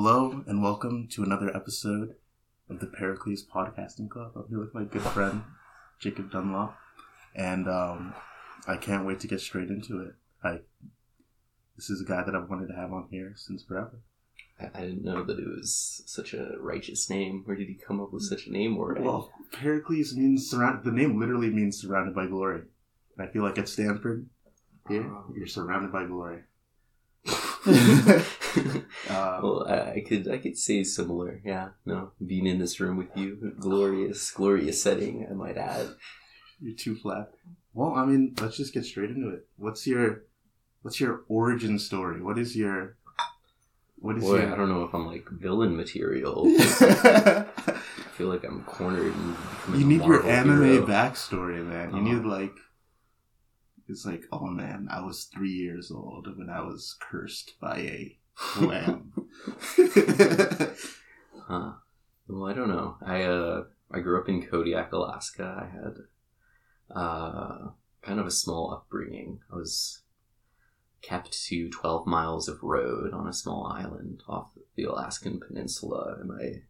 Hello and welcome to another episode of the Pericles Podcasting Club. I'm here with my good friend Jacob Dunlop, and um, I can't wait to get straight into it. I this is a guy that I've wanted to have on here since forever. I I didn't know that it was such a righteous name. Where did he come up with such a name? Or Well, Pericles means surrounded. The name literally means surrounded by glory, and I feel like at Stanford, here Oh. you're surrounded by glory. Um, well, I, I could I could say similar. Yeah, no, being in this room with you, glorious, glorious setting. I might add. You're too flat. Well, I mean, let's just get straight into it. What's your what's your origin story? What is your what is Boy, your I don't know if I'm like villain material. I feel like I'm cornered. You need your anime hero. backstory, man. You Uh-huh. need like it's like, oh man, I was three years old when I was cursed by a lamb. Huh. Well, I don't know. I uh I grew up in Kodiak, Alaska. I had uh kind of a small upbringing. I was kept to 12 miles of road on a small island off the Alaskan peninsula and I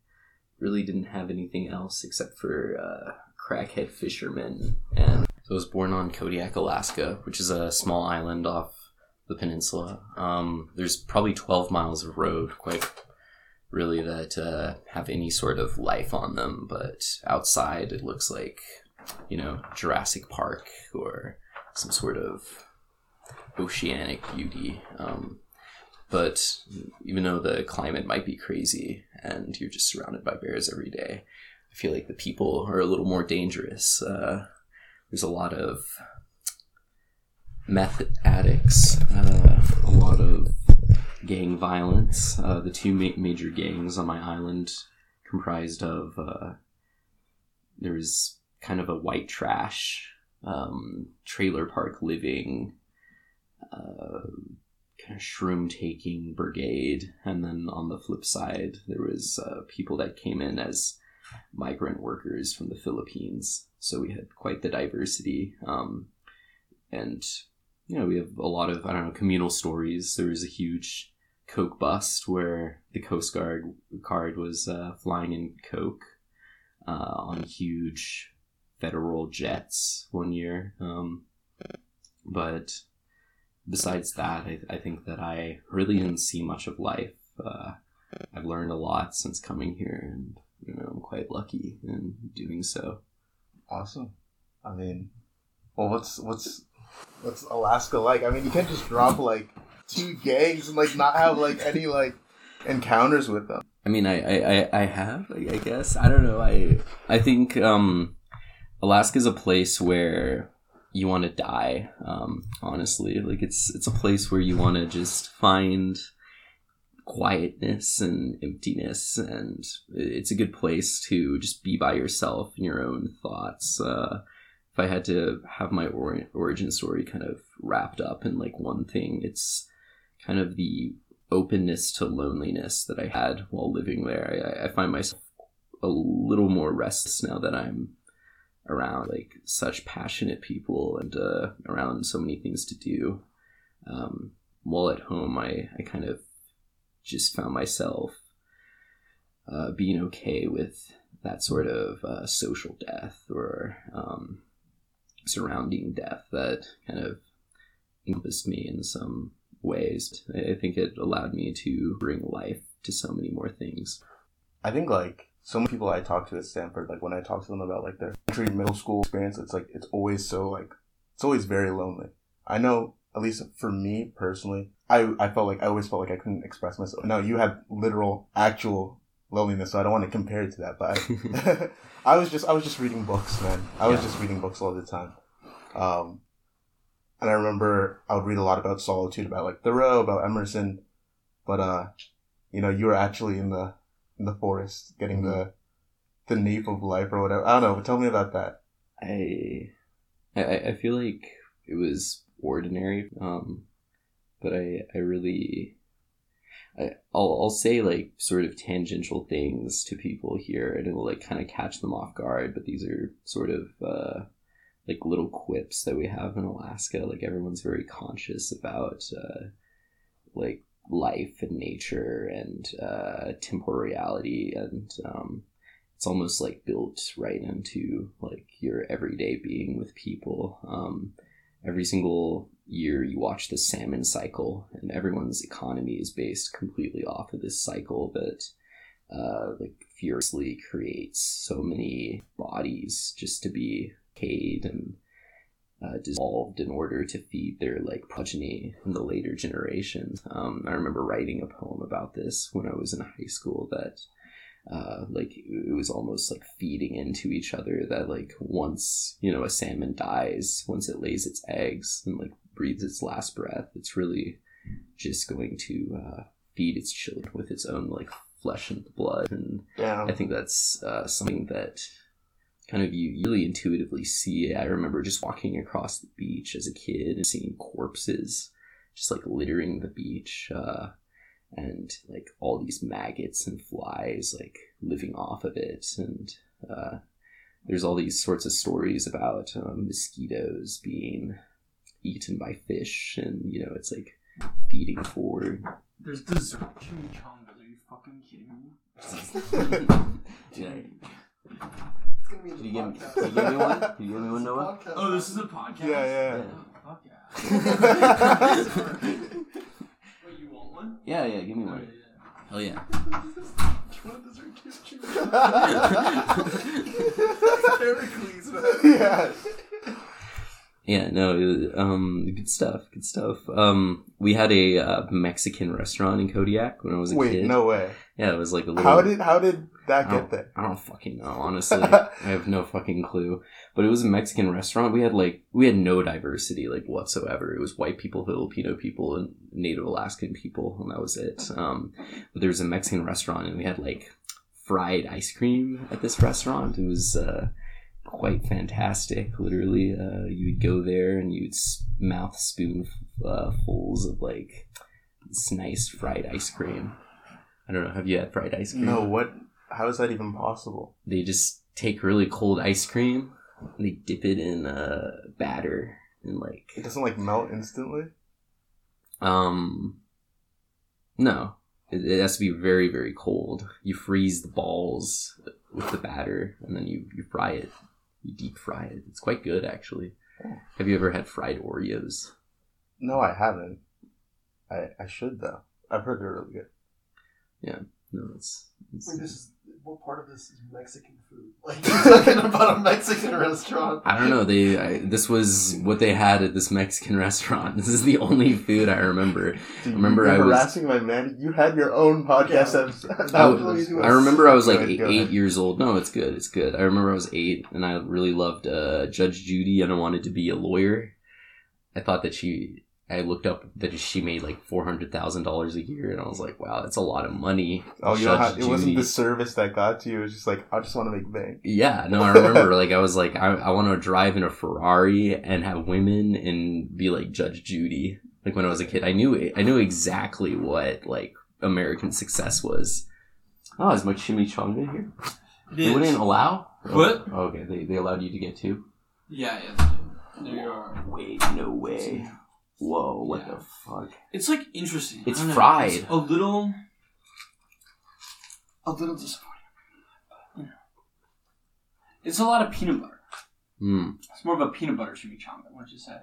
really didn't have anything else except for uh crackhead fishermen and so I was born on Kodiak, Alaska, which is a small island off the peninsula. Um, there's probably 12 miles of road, quite really that uh, have any sort of life on them, but outside it looks like, you know, Jurassic Park or some sort of oceanic beauty. Um, but even though the climate might be crazy and you're just surrounded by bears every day, I feel like the people are a little more dangerous. Uh, there's a lot of meth addicts, uh, a lot of gang violence. Uh, the two ma- major gangs on my island comprised of uh, there's kind of a white trash um, trailer park living uh, kind of shroom taking brigade, and then on the flip side there was uh, people that came in as migrant workers from the Philippines. So we had quite the diversity, um, and you know, we have a lot of, I don't know, communal stories. There was a huge Coke bust where the Coast Guard card was uh, flying in Coke uh, on huge federal jets one year. Um, but besides that, I, I think that I really didn't see much of life. Uh, I've learned a lot since coming here, and you know, I'm quite lucky in doing so. Awesome. I mean, well, what's what's what's Alaska like? I mean, you can't just drop like two gangs and like not have like any like encounters with them. I mean, I, I, I- have, I I guess. I don't know. I I think um, Alaska is a place where you want to die. Um, honestly, like it's it's a place where you want to just find quietness and emptiness, and it's a good place to just be by yourself in your own thoughts. Uh, if I had to have my or- origin story kind of wrapped up in like one thing, it's kind of the openness to loneliness that I had while living there. I, I find myself a little more restless now that I'm around like such passionate people and uh, around so many things to do. Um, while at home, I, I kind of just found myself uh, being okay with that sort of uh, social death or um, surrounding death that kind of encompassed me in some ways. I think it allowed me to bring life to so many more things. I think like so many people I talk to at Stanford, like when I talk to them about like their elementary middle school experience, it's like it's always so like it's always very lonely. I know at least for me personally, I I felt like I always felt like I couldn't express myself. No, you had literal actual loneliness, so I don't want to compare it to that, but I, I was just I was just reading books, man. I was Yeah. just reading books all the time. Um and I remember I would read a lot about solitude, about like Thoreau, about Emerson, but uh, you know, you were actually in the in the forest, getting the the nape of life or whatever. I don't know. But tell me about that. I, I I feel like it was ordinary, um, but I I really I, I'll I'll say like sort of tangential things to people here, and it'll like kind of catch them off guard. But these are sort of uh, like little quips that we have in Alaska. Like everyone's very conscious about uh, like life and nature and uh, temporality and um, it's almost like built right into like your everyday being with people um, every single year you watch the salmon cycle and everyone's economy is based completely off of this cycle that uh, like furiously creates so many bodies just to be decayed and uh, dissolved in order to feed their like progeny in the later generations. Um, I remember writing a poem about this when I was in high school that uh, like it was almost like feeding into each other that like once you know a salmon dies once it lays its eggs and like breathes its last breath it's really just going to uh, feed its children with its own like flesh and blood and Yeah. I think that's uh, something that kind of you really intuitively see. I remember just walking across the beach as a kid and seeing corpses just like littering the beach, uh, and like all these maggots and flies like living off of it. And uh, there's all these sorts of stories about um, mosquitoes being eaten by fish, and you know it's like feeding forward. There's dessert chimichangas. Are you fucking kidding me? Yeah. It's gonna be Can you give me, can you give me one? Can you give me one, Noah? Oh, this is a podcast. Yeah, yeah. Oh, fuck yeah. yeah. Wait, you want one? Yeah, yeah, give me Oh, one. yeah. Hell yeah. Heracles, man. yeah. Yeah, no, um, good stuff, good stuff. Um, we had a uh, Mexican restaurant in Kodiak when I was a Wait, kid. no way. Yeah, it was like a little. How did how did that I get don't, there? I don't fucking know, honestly. I have no fucking clue. But it was a Mexican restaurant. We had like we had no diversity like whatsoever. It was white people, Filipino people, and Native Alaskan people, and that was it. Um, but there was a Mexican restaurant, and we had like fried ice cream at this restaurant. It was uh, quite fantastic. Literally, uh, you would go there and you'd mouth spoonfuls of like this nice fried ice cream. I don't know. Have you had fried ice cream? No, what? How is that even possible? they just take really cold ice cream and they dip it in a batter and like It doesn't like melt instantly. um no it, it has to be very very cold you freeze the balls with the batter and then you, you fry it you deep fry it it's quite good actually Oh. have you ever had fried oreos No, I haven't. I I should though. I've heard they're really good. Yeah. No it's, it's Wait, this is what part of this is Mexican food? Like you're talking about a Mexican restaurant. I don't know. They I, this was what they had at this Mexican restaurant. This is the only food I remember. Dude, Remember you're I was- harassing my man. You had your own podcast Yeah. episode. I, That was- I remember I was like Go eight, eight years old. No, it's good. It's good. I remember I was eight and I really loved uh, Judge Judy and I wanted to be a lawyer. I thought that she, I looked up that she made like $400,000 a year and I was like, wow, that's a lot of money. Oh, you know how, Judge it wasn't the service that got to you. It was just like I just want to make bank. Yeah, no, I remember. like, I was like, I, I want to drive in a Ferrari and have women and be like Judge Judy. Like when I was a kid, I knew I knew exactly what like American success was. Oh, is my chimichanga here? They wouldn't allow. What? Oh, okay, they, they allowed you to get two. Yeah, yeah. There you are. Wait, no way. Whoa, what Yeah. the fuck? It's like interesting. It's I don't know, fried. it's a little. A little disappointing. It's a lot of peanut butter. Hmm, It's more of a peanut butter chimichanga. What'd you say?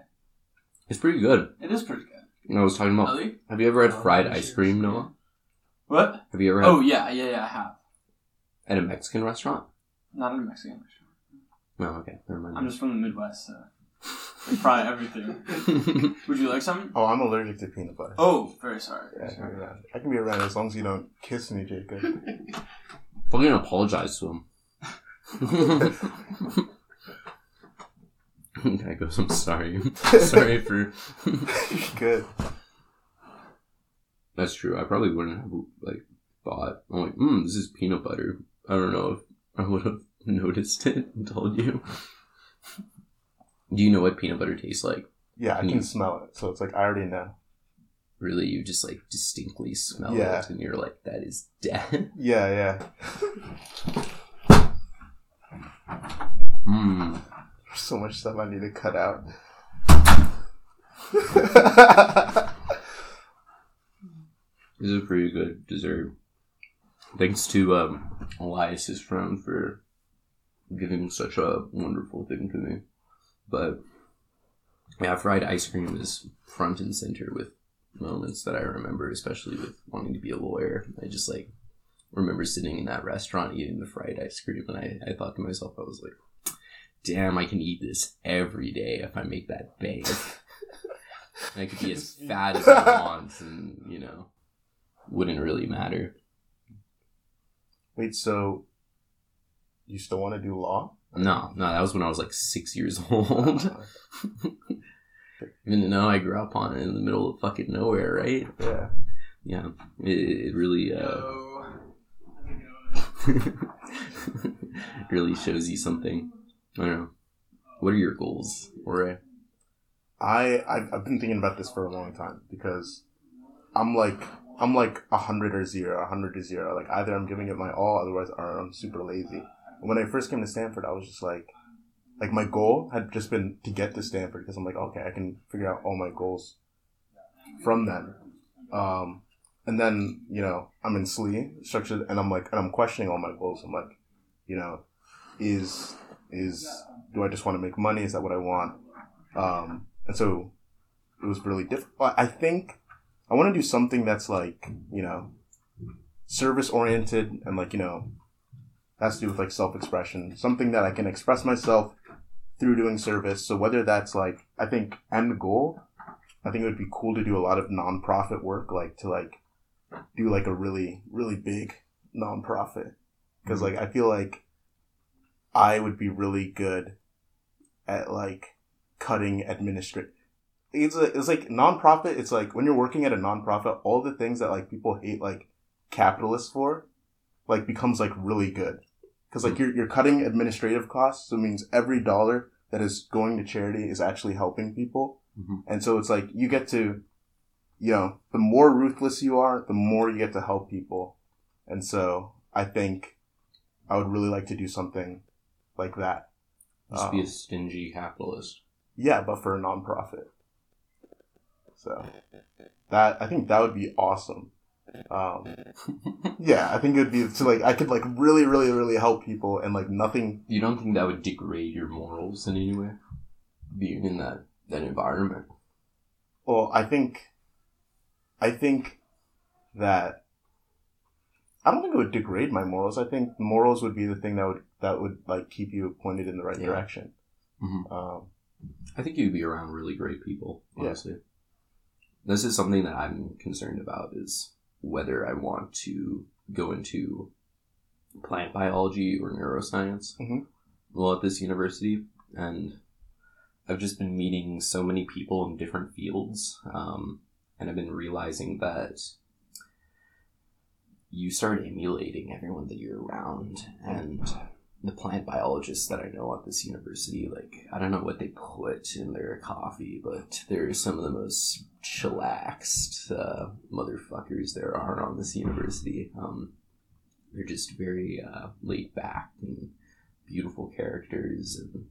it's pretty good. It is pretty good. I was talking about. Have you ever had Oh, fried ice cream, Noah? What? Have you ever had Oh yeah, yeah, yeah. I have. at a Mexican restaurant? Not in a Mexican restaurant. No, okay, never mind. I'm just from the Midwest, so fry everything. Would you like some? Oh, I'm allergic to peanut butter. Oh, very sorry. Yeah, I can Sorry. be around. I can be around as long as you don't kiss me, Jacob. Fucking apologize to him. Guy goes, I'm sorry. sorry for. Good. That's true. I probably wouldn't have like thought. I'm like, hmm, this is peanut butter. I don't know if I would have noticed it and told you. Do you know what peanut butter tastes like? Yeah, I Can can you- smell it, so it's like I already know. Really, you just like distinctly smell Yeah. it, and you're like, that is dead. Yeah, yeah. Hmm. So much stuff I need to cut out. This is a pretty good dessert. Thanks to um, Elias's friend for giving such a wonderful thing to me. But yeah, fried ice cream is front and center with moments that I remember, especially with wanting to be a lawyer. I just like remember sitting in that restaurant eating the fried ice cream, and I, I thought to myself, I was like, damn, I can eat this every day if I make that bank. and I could be as fat as I want, and you know, wouldn't really matter. Wait, so you still want to do law? No, no, that was when I was like six years old. Even though I grew up on it in the middle of fucking nowhere, right? yeah. Yeah, it, it really, uh, it really shows you something. I don't know. What are your goals, Ore? I I've, I've been thinking about this for a long time because I'm like I'm like a hundred or zero, a hundred to zero. Like either I'm giving it my all, otherwise or I'm super lazy. When I first came to Stanford, I was just like, like my goal had just been to get to Stanford because I'm like, okay, I can figure out all my goals from then. Um, and then you know I'm in SLE structured, and I'm like, and I'm questioning all my goals. I'm like, you know, is is do I just want to make money? Is that what I want? Um, and so it was really difficult. I think I want to do something that's like, you know, service oriented and like, you know, has to do with like self expression, something that I can express myself through doing service. So whether that's like, I think end goal, I think it would be cool to do a lot of nonprofit work, like to like do like a really, really big nonprofit. Cause like, I feel like I would be really good at like cutting administrative. It's a, it's like nonprofit. It's like when you're working at a nonprofit, all the things that like people hate like capitalists for, like becomes like really good. Because like you're you're cutting administrative costs, so it means every dollar that is going to charity is actually helping people, Mhm. and so it's like you get to, you know, the more ruthless you are, the more you get to help people, and so I think I would really like to do something like that. Just be a Um, stingy capitalist. yeah, but for a nonprofit. So that I think that would be awesome. Um, yeah, I think it would be to like I could like really, really, really help people and like nothing. you don't think that would degrade your morals in any way? Being in that, that environment. Well, I think, I think that I don't think it would degrade my morals. I think morals would be the thing that would that would like keep you pointed in the right Yeah. direction. Mhm. Um, I think you'd be around really great people, Yeah. honestly. This is something that I'm concerned about is whether I want to go into plant biology or neuroscience Mhm. well at this university and I've just been meeting so many people in different fields um, and I've been realizing that you start emulating everyone that you're around and the plant biologists that I know at this university, like I don't know what they put in their coffee, but they're some of the most chillaxed uh, motherfuckers there are on this university. Um, they're just very uh, laid back and beautiful characters and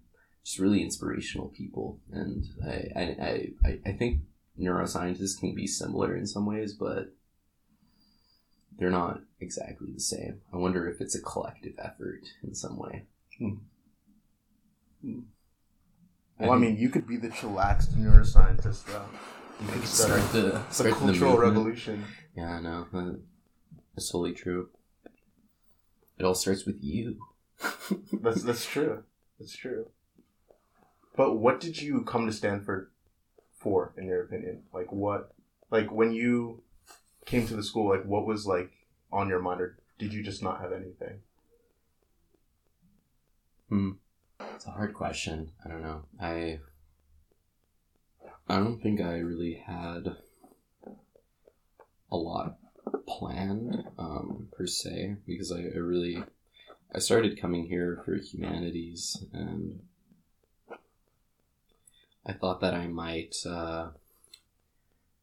just really inspirational people. And I, I, I, I- think neuroscientists can be similar in some ways, but they're not exactly the same. I wonder if it's a collective effort in some way. Hmm. Hmm. well, I mean, you could be the chillaxed neuroscientist, though. you could start- start the It's start the cultural revolution. Yeah, I know. It's totally true. It all starts with you. That's that's true. That's true. But what did you come to Stanford for, in your opinion? Like what? Like when you came to the school, like what was like on your mind, or did you just not have anything? It's a hard question. I don't know. I I don't think I really had a lot planned um, per se because I, I really I started coming here for humanities and I thought that I might uh,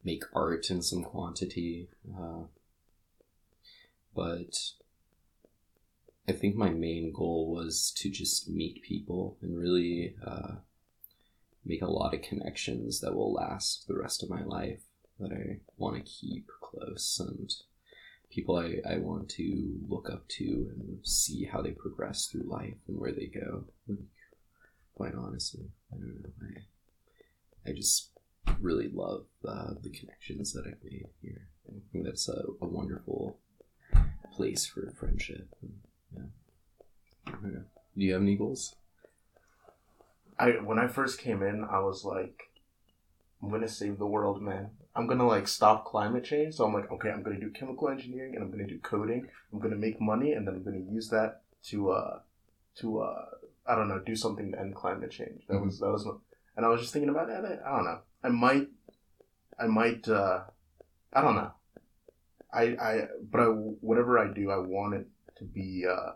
make art in some quantity, uh, but I think my main goal was to just meet people and really uh, make a lot of connections that will last the rest of my life. that I want to keep close and people I, I want to look up to and see how they progress through life and where they go. Quite honestly, I don't know. I, I just really love uh, the connections that I've made here. I think that's a, a wonderful place for friendship. And, yeah. Do you have any goals? I when I first came in, I was like, I'm gonna save the world, man. I'm gonna like stop climate change. So I'm like, okay, I'm gonna do chemical engineering and I'm gonna do coding. I'm gonna make money and then I'm gonna use that to uh to uh I don't know do something to end climate change. That Mhm. was that was my, and I was just thinking about it. I don't know. I might I might uh I don't know. I I but I whatever I do, I want it to be uh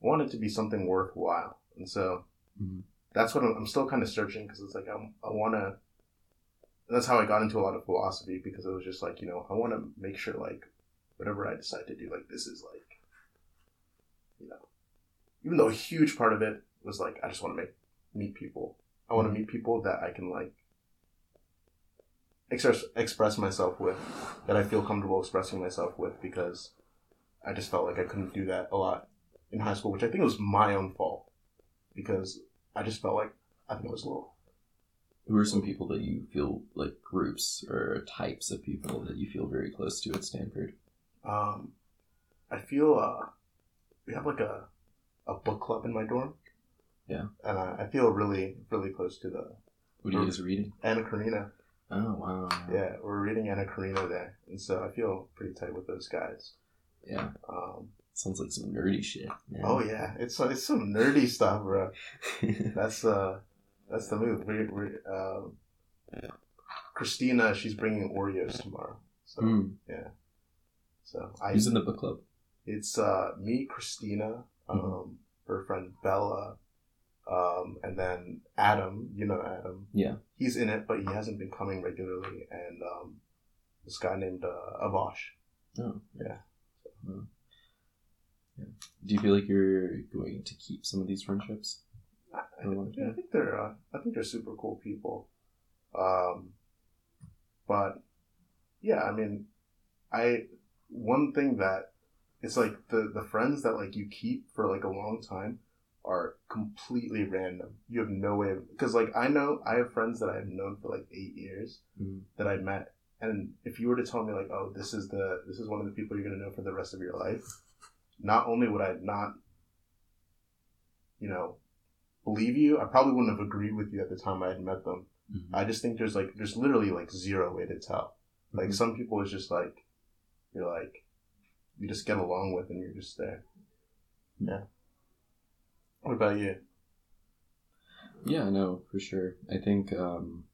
want it to be something worthwhile. And so Mhm. that's what I'm, I'm still kind of searching because it's like I'm, I want to. That's how I got into a lot of philosophy because it was just like you know I want to make sure like whatever I decide to do like this is like you know even though a huge part of it was like I just want to make meet people. I want to meet people that I can like express express myself with that I feel comfortable expressing myself with because I just felt like I couldn't do that a lot in high school, which I think was my own fault because I just felt like I think I was a little. Who are some people that you feel like groups or types of people that you feel very close to at Stanford? Um, I feel uh, we have like a a book club in my dorm. Yeah. and I, I feel really really close to the What are you guys reading? Anna Karenina. Oh wow. Yeah, we're reading Anna Karenina there, and so I feel pretty tight with those guys. Yeah. Um, Sounds like some nerdy shit. man. oh yeah, it's it's some nerdy stuff, bro. That's uh, that's the move. We we um, Christina, she's bringing Oreos tomorrow. So Hmm. yeah, so I Who's in the book club? it's uh me, Christina, um, Mhm. her friend Bella, um, and then Adam. You know Adam. Yeah. He's in it, but he hasn't been coming regularly. And um, this guy named uh, Avash. Oh. Yeah. Hmm. Yeah. Do you feel like you're going to keep some of these friendships? I, wow. yeah, I think they're uh, I think they're super cool people. Um, but yeah, I mean, I one thing that it's like the the friends that like you keep for like a long time are completely random. You have no way of because like I know I have friends that I've known for like eight years Mm. that I met, and if you were to tell me like, oh, this is the this is one of the people you're gonna know for the rest of your life, not only would I not, you know, believe you, I probably wouldn't have agreed with you at the time I had met them. Mhm. I just think there's like there's literally like zero way to tell. Like Mhm. some people it's just like you're like you just get along with and you're just there. Yeah. What about you? Yeah, no, for sure. I think, um,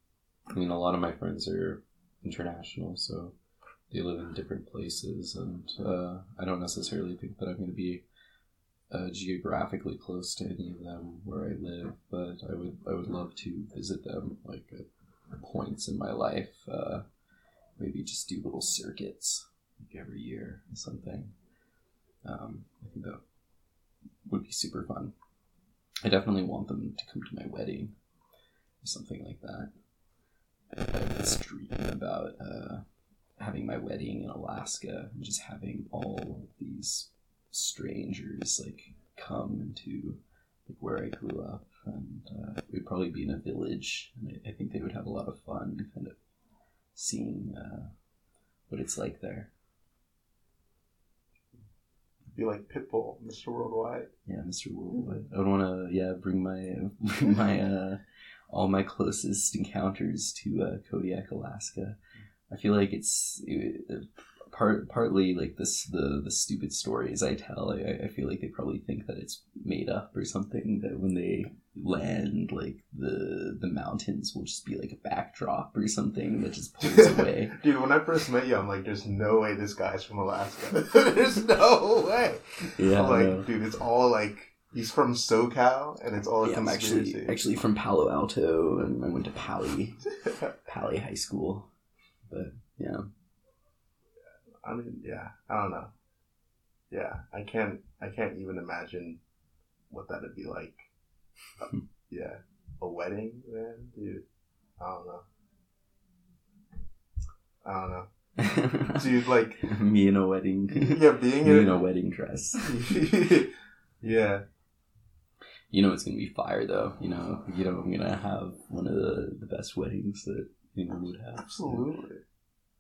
I mean, a lot of my friends are international, so they live in different places, and uh, I don't necessarily think that I'm going to be uh, geographically close to any of them where I live, but I would I would love to visit them like at points in my life. Uh, maybe just do little circuits like every year or something. Um, I think that would be super fun. I definitely want them to come to my wedding or something like that. I dream about uh, having my wedding in Alaska and just having all of these strangers like come into like where I grew up, and uh, would probably be in a village, and I, I think they would have a lot of fun, kind of seeing uh, what it's like there. Be like Pitbull, Mr. Worldwide. Yeah, Mr. Worldwide. I would want to, yeah, bring my bring my uh, all my closest encounters to uh, Kodiak, Alaska. I feel like it's it, part partly like this the the stupid stories I tell. I, I feel like they probably think that it's made up or something. That when they land, like the the mountains will just be like a backdrop or something that just pulls away. Dude, when I first met you, I'm like, there's no way this guy's from Alaska. there's no way. Yeah, I'm like, dude, it's all like he's from SoCal, and it's all a yeah. I'm actually actually from Palo Alto, and I went to Pali. Pali High School. But yeah, I mean, yeah, I don't know. Yeah, I can't. I can't even imagine what that'd be like. Uh, yeah, a wedding, man, dude. I don't know. I don't know, dude. Like, Me in a wedding. yeah, being Me in in a wedding dress. yeah, You know it's gonna be fire though. You know, you know I'm gonna have one of the, the best weddings that anyone would have. absolutely.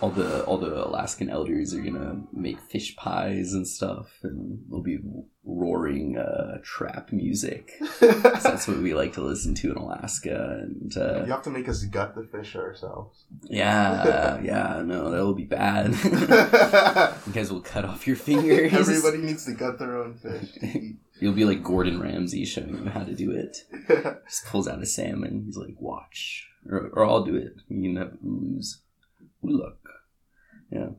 all the all the Alaskan elders are gonna make fish pies and stuff, and we'll be roaring uh, trap music. that's what we like to listen to in Alaska, and uh, you have to make us gut the fish ourselves. yeah, yeah, no, that will be bad. you guys will cut off your fingers. Everybody needs to gut their own fish. You'll be like Gordon Ramsay showing you how to do it. Just pulls out a salmon. He's like, "Watch," or, or I'll do it. You never lose. Look, yeah.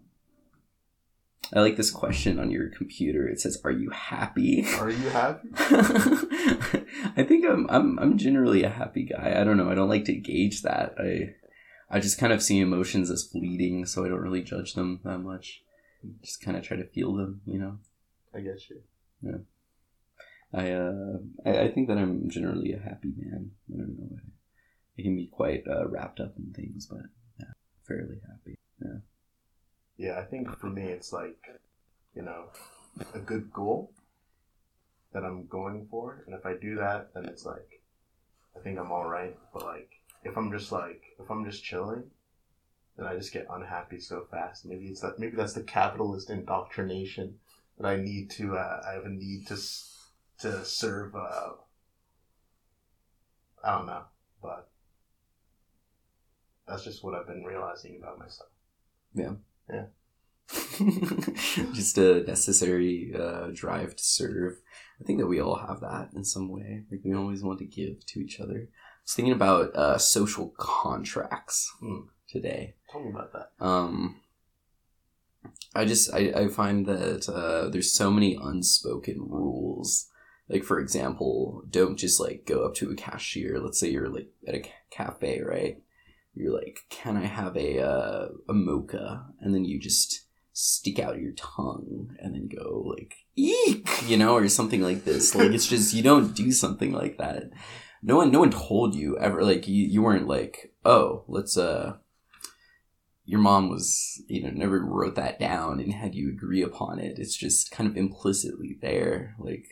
I like this question on your computer. It says, "Are you happy?" Are you happy? I think I'm. I'm. I'm generally a happy guy. I don't know. I don't like to gauge that. I. I just kind of see emotions as fleeting, so I don't really judge them that much. Just kind of try to feel them, you know. I get you. Yeah. I uh, I, I think that I'm generally a happy man. I don't know. I, I can be quite uh, wrapped up in things, but fairly happy. Yeah, Yeah, I think for me, it's like, you know, a good goal that I'm going for. And if I do that, then it's like, I think I'm all right. But like, if I'm just like, if I'm just chilling, then I just get unhappy so fast. Maybe it's that, maybe that's the capitalist indoctrination that I need to, uh, I have a need to, to serve, uh, I don't know, but that's just what I've been realizing about myself. Yeah. Yeah. just a necessary uh, drive to serve. I think that we all have that in some way. Like we always want to give to each other. I was thinking about uh, social contracts Hmm. today. Tell me about that. um i just i, I find that uh, there's so many unspoken rules like for example don't just like go up to a cashier let's say you're like at a ca- cafe right you're like can i have a uh, a mocha? And then you just stick out your tongue and then go like eek you know or something like this. Like it's just you don't do something like that. No one no one told you ever like you, you weren't like oh let's uh your mom was you know never wrote that down and had you agree upon it. It's just kind of implicitly there like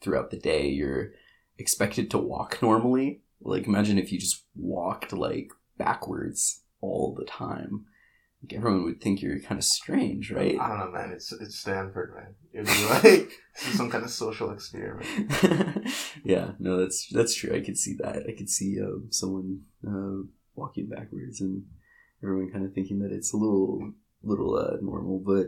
throughout the day you're expected to walk normally. Like imagine if you just walked like backwards all the time like everyone would think you're kind of strange right I don't know, man. It's it's Stanford, man. It'd be like some kind of social experiment. yeah no that's that's true i could see that i could see um, someone uh, walking backwards and everyone kind of thinking that it's a little little uh, normal but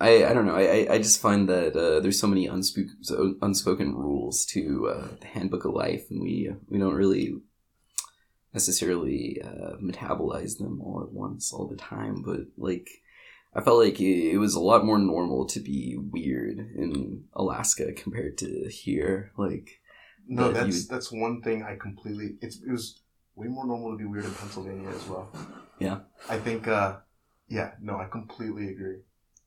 I, I don't know. I, I- I just find that uh, there's so many unspoken so unspoken rules to uh, the Handbook of Life, and we we don't really necessarily uh, metabolize them all at once all the time. But like, I felt like it, it was a lot more normal to be weird in Alaska compared to here. Like, No, that's would- that's one thing I completely. It's it was way more normal to be weird in Pennsylvania as well. Yeah. I think. uh Yeah, no, I completely agree.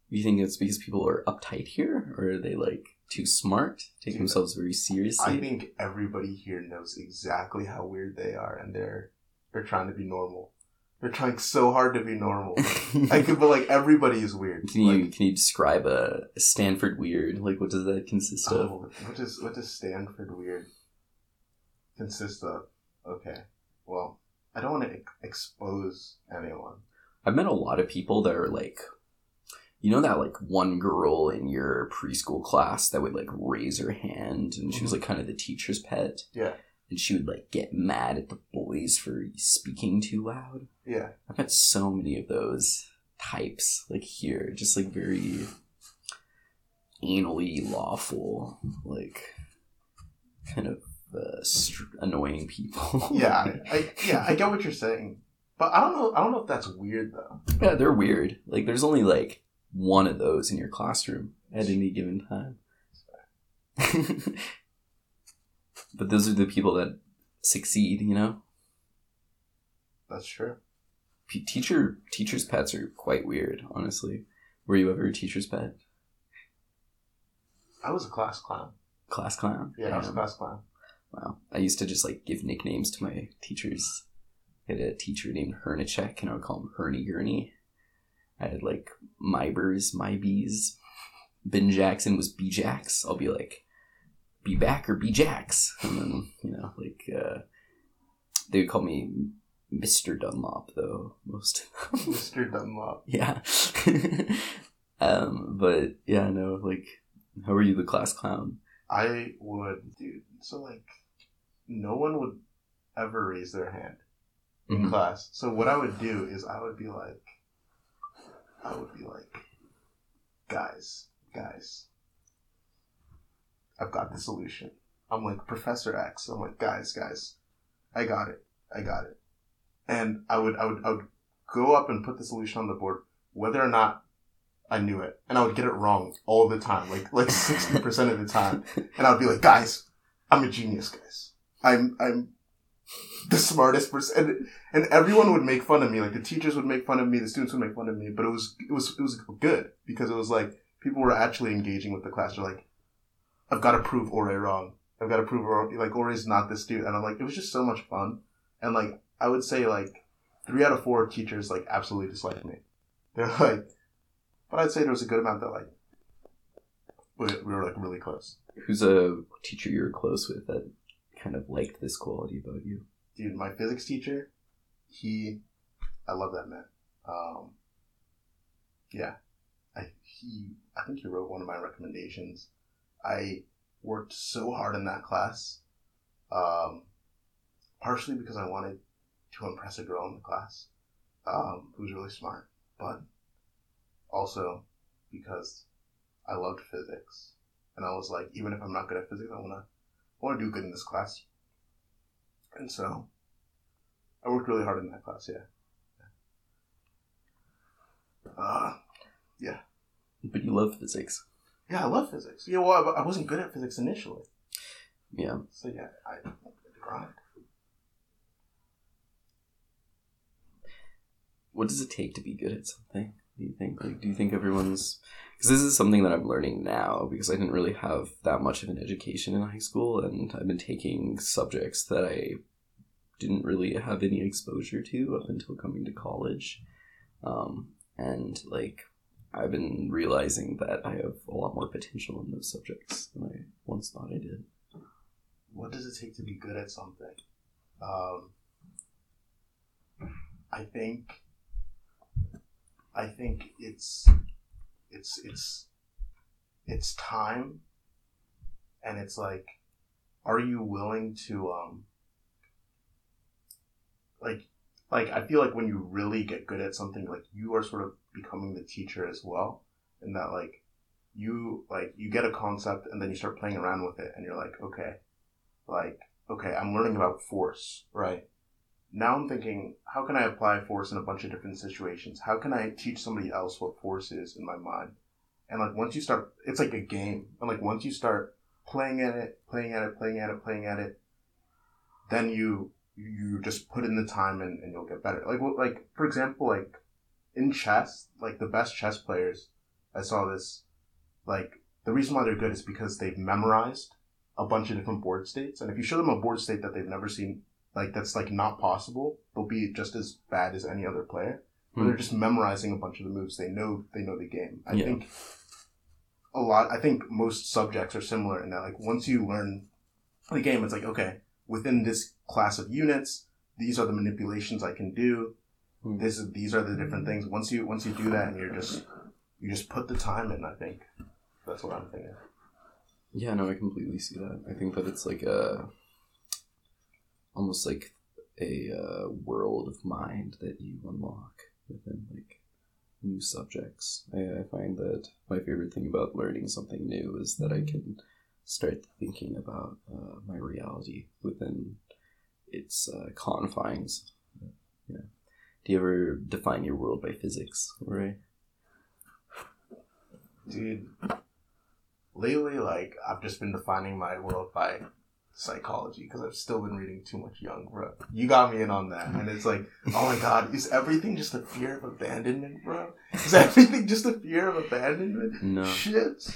you think it's because people are uptight here, or are they like too smart, take Dude, themselves very seriously? I think everybody here knows exactly how weird they are, and they're they're trying to be normal. They're trying so hard to be normal. I could, but like everybody is weird. Can you Like, can you describe a, a Stanford weird? Like, what does that consist of? oh, what does what does Stanford weird consist of? Okay, well, I don't want to expose anyone. I've met a lot of people that are like, you know, that like one girl in your preschool class that would like raise her hand, and she was like kind of the teacher's pet. Yeah. And she would like get mad at the boys for speaking too loud. Yeah, I've met so many of those types like here, just like very anally lawful, like kind of uh, str- annoying people. yeah, I yeah, I get what you're saying, but I don't know. I don't know if that's weird though. yeah, they're weird. Like there's only like one of those in your classroom at any given time. but those are the people that succeed, you know. That's true. P- teacher teachers' pets are quite weird, honestly. Were you ever a teacher's pet? I was a class clown. Class clown? Yeah, I was a class clown. Wow. I used to just like give nicknames to my teachers. I had a teacher named Hernicek, and I would call him Hernie Gurney. I had like Mybers, Mybees. Ben Jackson was B Jax. I'll be like, be back or be Jax. And then, you know, like, uh, they would call me Mr. Dunlop, though, most of them. Mr. Dunlop. yeah. um, but yeah, no, like, how are you the class clown? I would, dude. So like, no one would ever raise their hand in Mhm. class. So what I would do is I would be like, I would be like, guys, guys, I've got the solution. I'm like Professor X. I'm like, guys, guys, I got it. I got it. And I would, I would, I would go up and put the solution on the board, whether or not I knew it, and I would get it wrong all the time, like like sixty percent of the time. And I would be like, guys, I'm a genius, guys. I'm I'm the smartest person, and and everyone would make fun of me. Like the teachers would make fun of me, the students would make fun of me. But it was it was it was good because it was like people were actually engaging with the class. They're like, I've got to prove Ore wrong. I've got to prove Ore, like Ore's not this dude. And I'm like, it was just so much fun. And like I would say like three out of four teachers like absolutely disliked me. They're like, but I'd say there was a good amount that like we, we were like really close. Who's a teacher you're close with that kind of liked this quality about you? dude, my physics teacher, he, I love that man. Um, yeah, I he, I think he wrote one of my recommendations. I worked so hard in that class, um, partially because I wanted to impress a girl in the class, um, who was really smart, but also because I loved physics, and I was like, even if I'm not good at physics, I wanna, I wanna do good in this class. And so I worked really hard in that class, yeah. Uh, yeah. But you love physics. yeah, I love physics. Yeah, well, I, I wasn't good at physics initially. Yeah. So yeah, I I to grind. What does it take to be good at something? Do you think? Like, do you think everyone's? Because this is something that I'm learning now because I didn't really have that much of an education in high school, and I've been taking subjects that I didn't really have any exposure to up until coming to college. Um, and like, I've been realizing that I have a lot more potential in those subjects than I once thought I did. What does it take to be good at something? Um, I think. I think it's, it's it's, it's time, and it's like, are you willing to um. Like, like I feel like when you really get good at something, like you are sort of becoming the teacher as well, and that like, you like you get a concept and then you start playing around with it, and you're like, okay, like okay, I'm learning about force, right? Now I'm thinking, how can I apply force in a bunch of different situations? How can I teach somebody else what force is in my mind? And like once you start, it's like a game. And like once you start playing at it, playing at it, playing at it, playing at it, then you you just put in the time and, and you'll get better. Like like for example, like in chess, like the best chess players, I saw this. Like the reason why they're good is because they've memorized a bunch of different board states, and if you show them a board state that they've never seen, like that's like not possible, they'll be just as bad as any other player. But Hmm. they're just memorizing a bunch of the moves. They know they know the game. I Yeah. think a lot. I think most subjects are similar in that like once you learn the game, it's like okay, within this class of units, these are the manipulations I can do. Hmm. This is these are the different things. Once you once you do that, and you're just you just put the time in. I think that's what I'm thinking. Yeah, no, I completely see that. I think that it's like a almost like a uh, world of mind that you unlock within like new subjects. I, I find that my favorite thing about learning something new is that I can start thinking about uh, my reality within its uh, confines. Yeah. Do you ever define your world by physics, right? dude lately like i've just been defining my world by psychology because i've still been reading too much Jung bro you got me in on that and it's like oh my god is everything just a fear of abandonment bro is everything just a fear of abandonment No. shit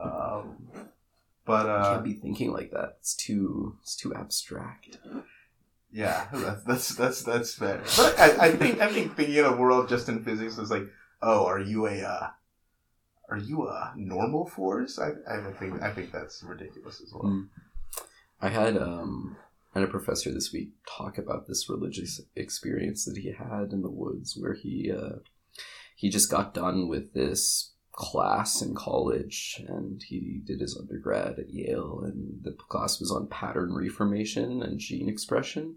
um but I uh can't be thinking like that. It's too it's too abstract. Yeah, that's that's that's that's fair. But I, I think I think thinking in a world just in physics is like, oh, are you a uh, are you a normal force? I I think I think that's ridiculous as well. Mm. I had um had a professor this week talk about this religious experience that he had in the woods where he uh he just got done with this class in college and he did his undergrad at Yale and the class was on pattern reformation and gene expression.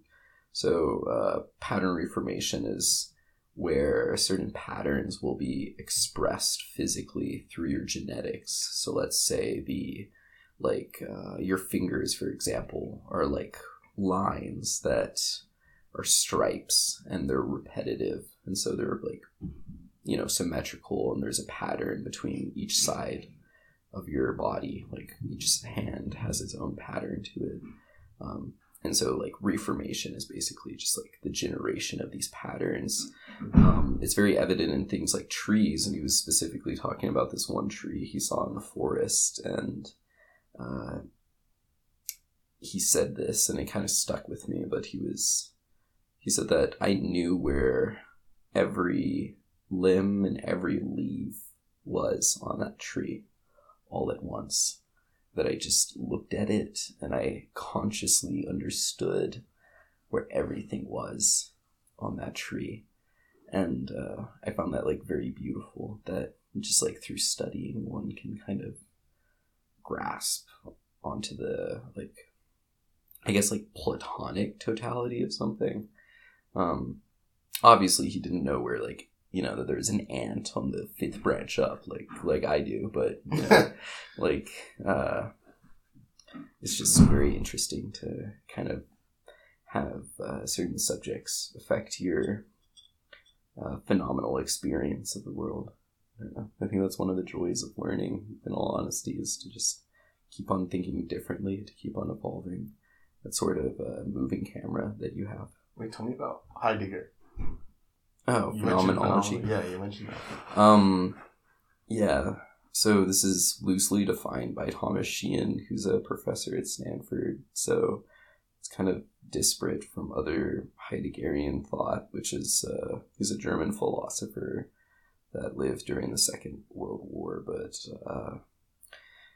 So uh, pattern reformation is where certain patterns will be expressed physically through your genetics. So let's say the like uh, your fingers, for example, are like lines that are stripes and they're repetitive. And so they're like you know symmetrical and there's a pattern between each side of your body. Like each hand has its own pattern to it. Um, and so like reformation is basically just like the generation of these patterns. Um, it's very evident in things like trees. And he was specifically talking about this one tree he saw in the forest and uh, he said this and it kind of stuck with me but he was he said that i knew where every limb and every leaf was on that tree all at once. That I just looked at it and I consciously understood where everything was on that tree. And uh, I found that like very beautiful. That just like through studying, one can kind of grasp onto the like, I guess like platonic totality of something. Um, obviously, he didn't know where like you know that there's an ant on the fifth branch up like like I do but you know, like uh it's just very interesting to kind of have uh, certain subjects affect your uh, phenomenal experience of the world I. I think that's one of the joys of learning in all honesty is to just keep on thinking differently to keep on evolving that sort of uh, moving camera that you have Wait, tell me about Heidegger. oh You phenomenology phenomen- Yeah, you mentioned that. Um, yeah. So this is loosely defined by Thomas Sheehan, who's a professor at Stanford. So it's kind of disparate from other Heideggerian thought, which is uh, he's a German philosopher that lived during the Second World War, but uh,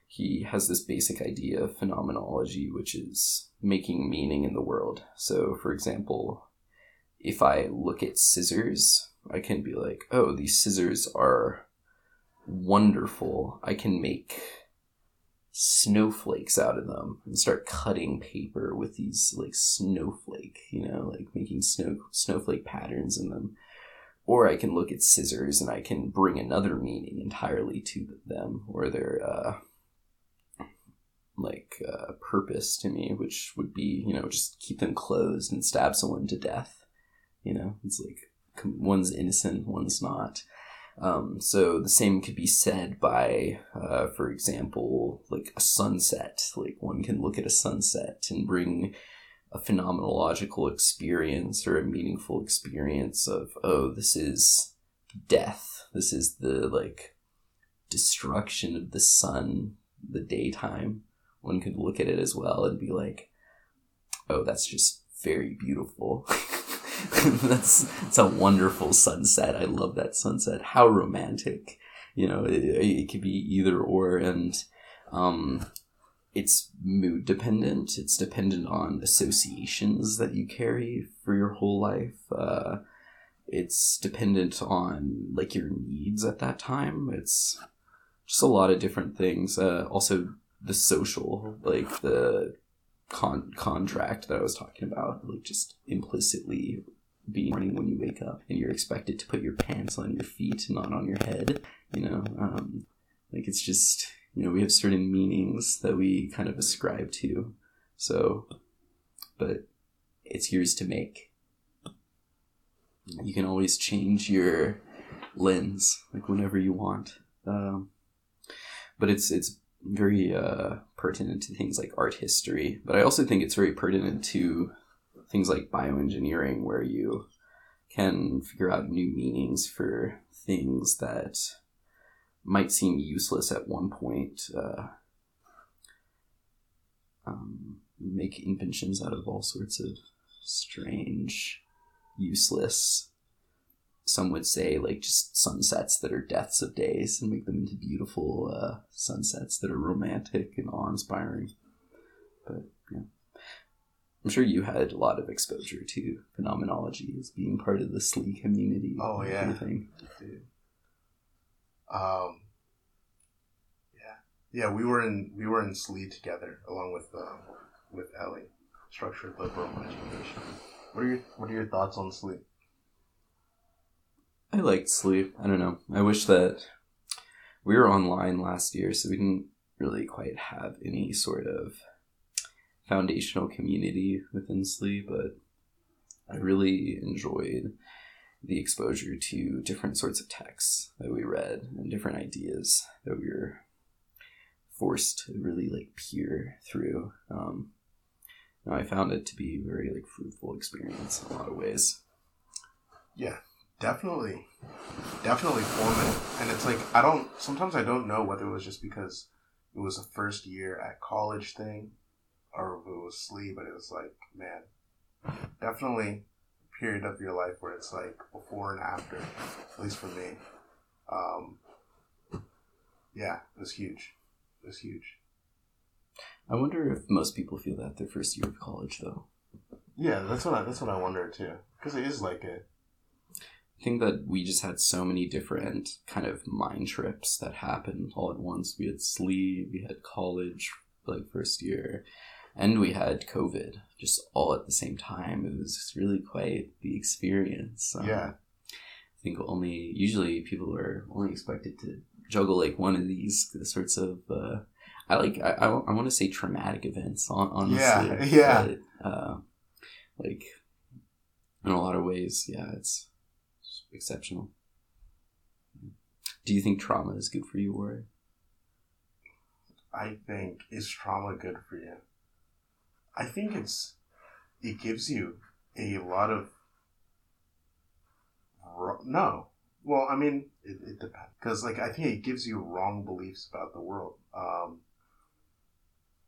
he has this basic idea of phenomenology, which is making meaning in the world. So, for example, if I look at scissors, I can be like, oh, these scissors are wonderful. I can make snowflakes out of them and start cutting paper with these like snowflake, you know, like making snow snowflake patterns in them. Or I can look at scissors and I can bring another meaning entirely to them or their uh like uh, purpose to me, which would be, you know, just keep them closed and stab someone to death. You know, it's like one's innocent, one's not. Um, so the same could be said by, uh, for example, like a sunset. Like one can look at a sunset and bring a phenomenological experience or a meaningful experience of, oh, this is death. This is the like destruction of the sun, the daytime. One could look at it as well and be like, oh, that's just very beautiful. that's it's a wonderful sunset. I love that sunset. How romantic. You know, it, it could be either or, and um, it's mood dependent. It's dependent on associations that you carry for your whole life. Uh, it's dependent on like your needs at that time. It's just a lot of different things. Uh, also, the social, like the con- contract that I was talking about, like just implicitly being morning when you wake up and you're expected to put your pants on your feet, not on your head. You know, um, like it's just you know we have certain meanings that we kind of ascribe to. So, but it's yours to make. You can always change your lens like whenever you want. Um, but it's it's very uh, pertinent to things like art history. But I also think it's very pertinent to things like bioengineering, where you can figure out new meanings for things that might seem useless at one point. Uh, um, make inventions out of all sorts of strange, useless. Some would say like just sunsets that are deaths of days and make them into beautiful uh, sunsets that are romantic and awe-inspiring. But yeah, I'm sure you had a lot of exposure to phenomenology as being part of the SLE community. Oh, yeah. everything. Dude. Um. Yeah, yeah. We were in we were in SLE together, along with um, with Ellie, structured liberal education. What are your What are your thoughts on SLE? I liked SLE. I don't know. I wish that we were online last year, so we didn't really quite have any sort of foundational community within SLE, but I really enjoyed the exposure to different sorts of texts that we read and different ideas that we were forced to really like peer through. Um, I found it to be a very like fruitful experience in a lot of ways. Yeah, definitely, definitely formative. And it's like I don't. Sometimes I don't know whether it was just because it was a first year at college thing, or if it was SLE. But it was like, man, definitely period of your life where it's like before and after. At least for me. Um, yeah, it was huge. It was huge. I wonder if most people feel that their first year of college, though. Yeah, that's what I, that's what I wonder too. Because it is like a I think that we just had so many different kind of mind trips that happened all at once. We had SLE, we had college, like first year, and we had COVID just all at the same time. It was really quite the experience. Um, Yeah. I think only, usually people are only expected to juggle like one of these sorts of, uh, I like, I, I, want to say traumatic events, honestly. Yeah, yeah. But, uh, like, in a lot of ways, yeah, it's exceptional. Do you think trauma is good for you, Warren? I think is trauma good for you? I think it's it gives you a lot of no. Well, I mean, it, it depends because like I think it gives you wrong beliefs about the world. Um,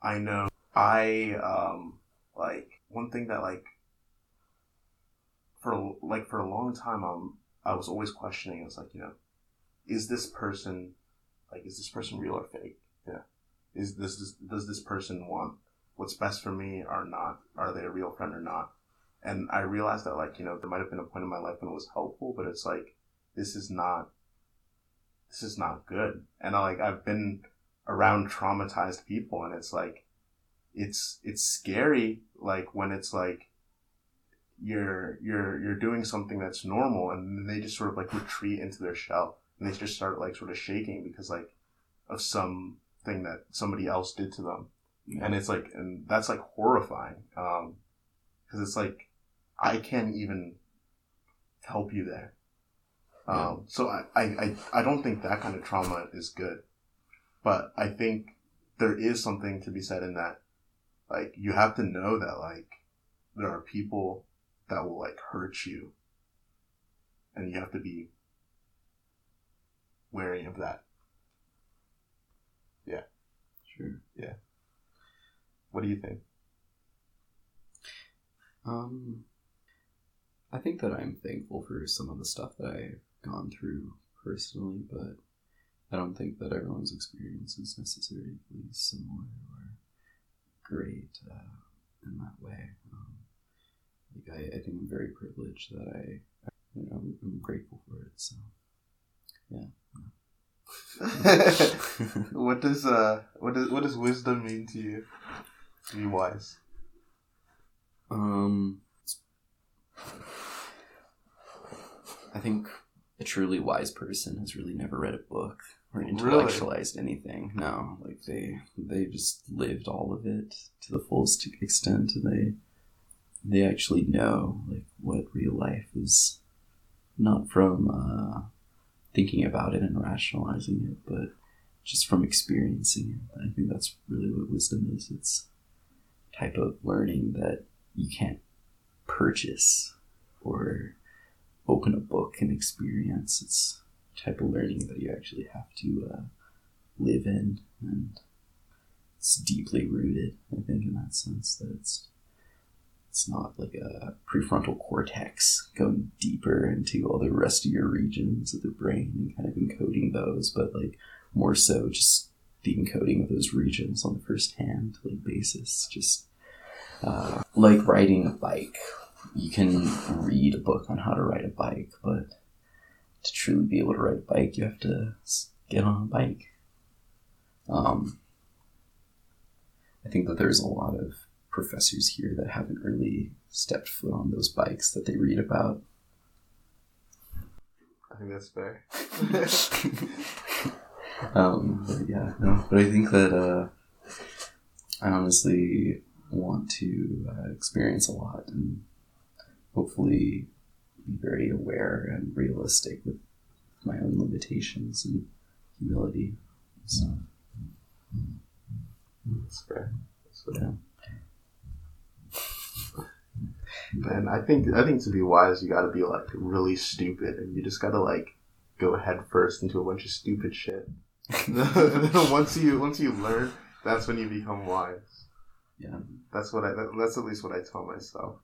I know I um like one thing that like for like for a long time um I was always questioning. I was like, you know, is this person like is this person real or fake? Yeah is this, this does this person want what's best for me or not? Are they a real friend or not? And I realized that like, you know, there might have been a point in my life when it was helpful, but it's like this is not this is not good. And I like I've been around traumatized people and it's like it's it's scary like when it's like you're you're you're doing something that's normal and they just sort of like retreat into their shell and they just start like sort of shaking because like of some thing that somebody else did to them and it's like and that's like horrifying um because it's like i can't even help you there. Um so I, I i don't think that kind of trauma is good. But i think there is something to be said in that like you have to know that like there are people that will like hurt you. And you have to be wary of that. Yeah. Sure. What do you think Um, I think that I'm thankful for some of the stuff that I've gone through personally, but I don't think that everyone's experience is necessarily similar or great uh, in that way. Um, like I, I think I'm very privileged that I, you know, I'm, I'm grateful for it. So, yeah. what does uh what does what does wisdom mean to you? Be wise. Um, I think a truly wise person has really never read a book or Really? intellectualized anything. No, like they they just lived all of it to the fullest extent, and they they actually know like what real life is, not from uh, thinking about it and rationalizing it, but just from experiencing it. I think that's really what wisdom is. It's type of learning that you can't purchase or open a book and experience. It's type of learning that you actually have to uh, live in, and it's deeply rooted. I think in that sense that it's it's not like a prefrontal cortex going deeper into all the rest of your regions of the brain and kind of encoding those, but like more so just the encoding of those regions on the first hand like basis. Just uh, like riding a bike. You can read a book on how to ride a bike, but to truly be able to ride a bike, you have to get on a bike. Um, I think that there's a lot of professors here that haven't really stepped foot on those bikes that they read about. I think that's fair. um, but yeah, no, but I think that uh, I honestly want to uh, experience a lot and hopefully be very aware and realistic with my own limitations and humility. So, That's fair. That's fair. yeah. Man, I think I think to be wise, you got to be like really stupid, and you just got to like go head first into a bunch of stupid shit. and then once you once you learn, that's when you become wise. Yeah. That's what I. that- That's at least what I tell myself.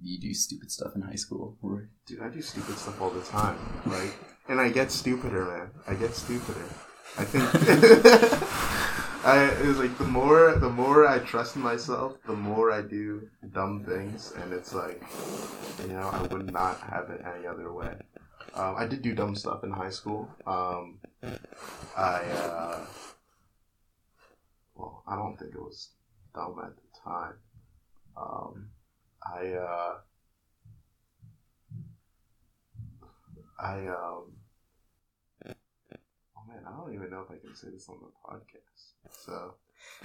You do stupid stuff in high school. Dude, I do stupid stuff all the time, right? And I get stupider, man. I get stupider. I think I it was like the more the more I trust myself, the more I do dumb things, and it's like you know I would not have it any other way. Um, I did do dumb stuff in high school. Um, I uh, well, I don't think it was dumb at the time. Um, I uh, I um. Oh man, I don't even know if I can say this on the podcast. So.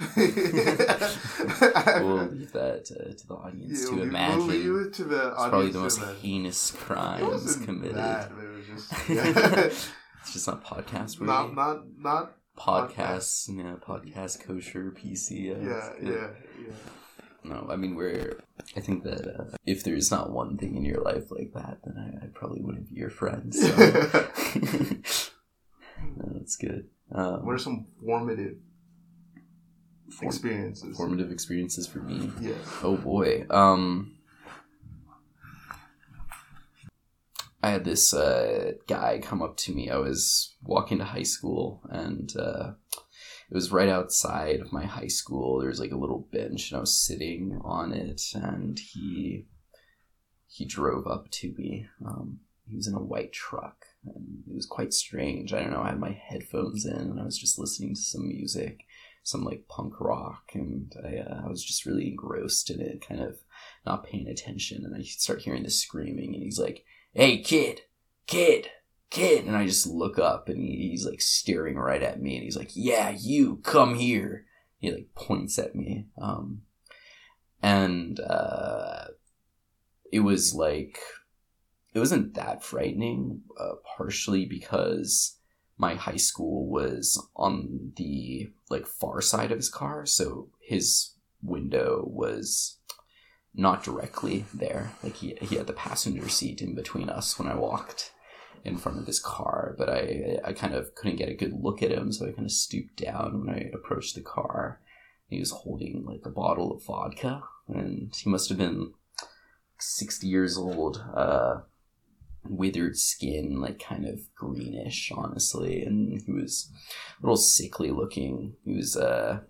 We'll leave that uh, to the audience Yeah, to we- we'll imagine. leave it to the it's probably the most imagine. heinous It crimes committed. bad, it was just It's just not podcast worthy. not not not podcasts, yeah, podcast kosher PC. Yeah, yeah yeah yeah. No, I mean we're. I think that uh, if there's not one thing in your life like that, then I, I probably wouldn't be your friend. So. no, that's good. Um, what are some formative form- experiences? formative experiences for me? Yes. Oh boy. Um I had this uh, guy come up to me. I was walking to high school and uh, it was right outside of my high school. There was like a little bench and I was sitting on it and he he drove up to me. Um, he was in a white truck and it was quite strange. I don't know. I had my headphones in and I was just listening to some music, some like punk rock, and I, uh, I was just really engrossed in it, kind of not paying attention. And I start hearing the screaming, and he's like, "Hey, kid, kid, kid!" And I just look up, and he, he's like staring right at me, and he's like, "Yeah, you come here." He like points at me, um, and uh, it was like it wasn't that frightening, uh, partially because my high school was on the like far side of his car, so his window was not directly there. Like he he had the passenger seat in between us when I walked in front of his car, but I I kind of couldn't get a good look at him, so I kind of stooped down when I approached the car. He was holding like a bottle of vodka, and he must have been sixty years old. Uh, withered skin, like kind of greenish, honestly, and he was a little sickly looking. He was, uh,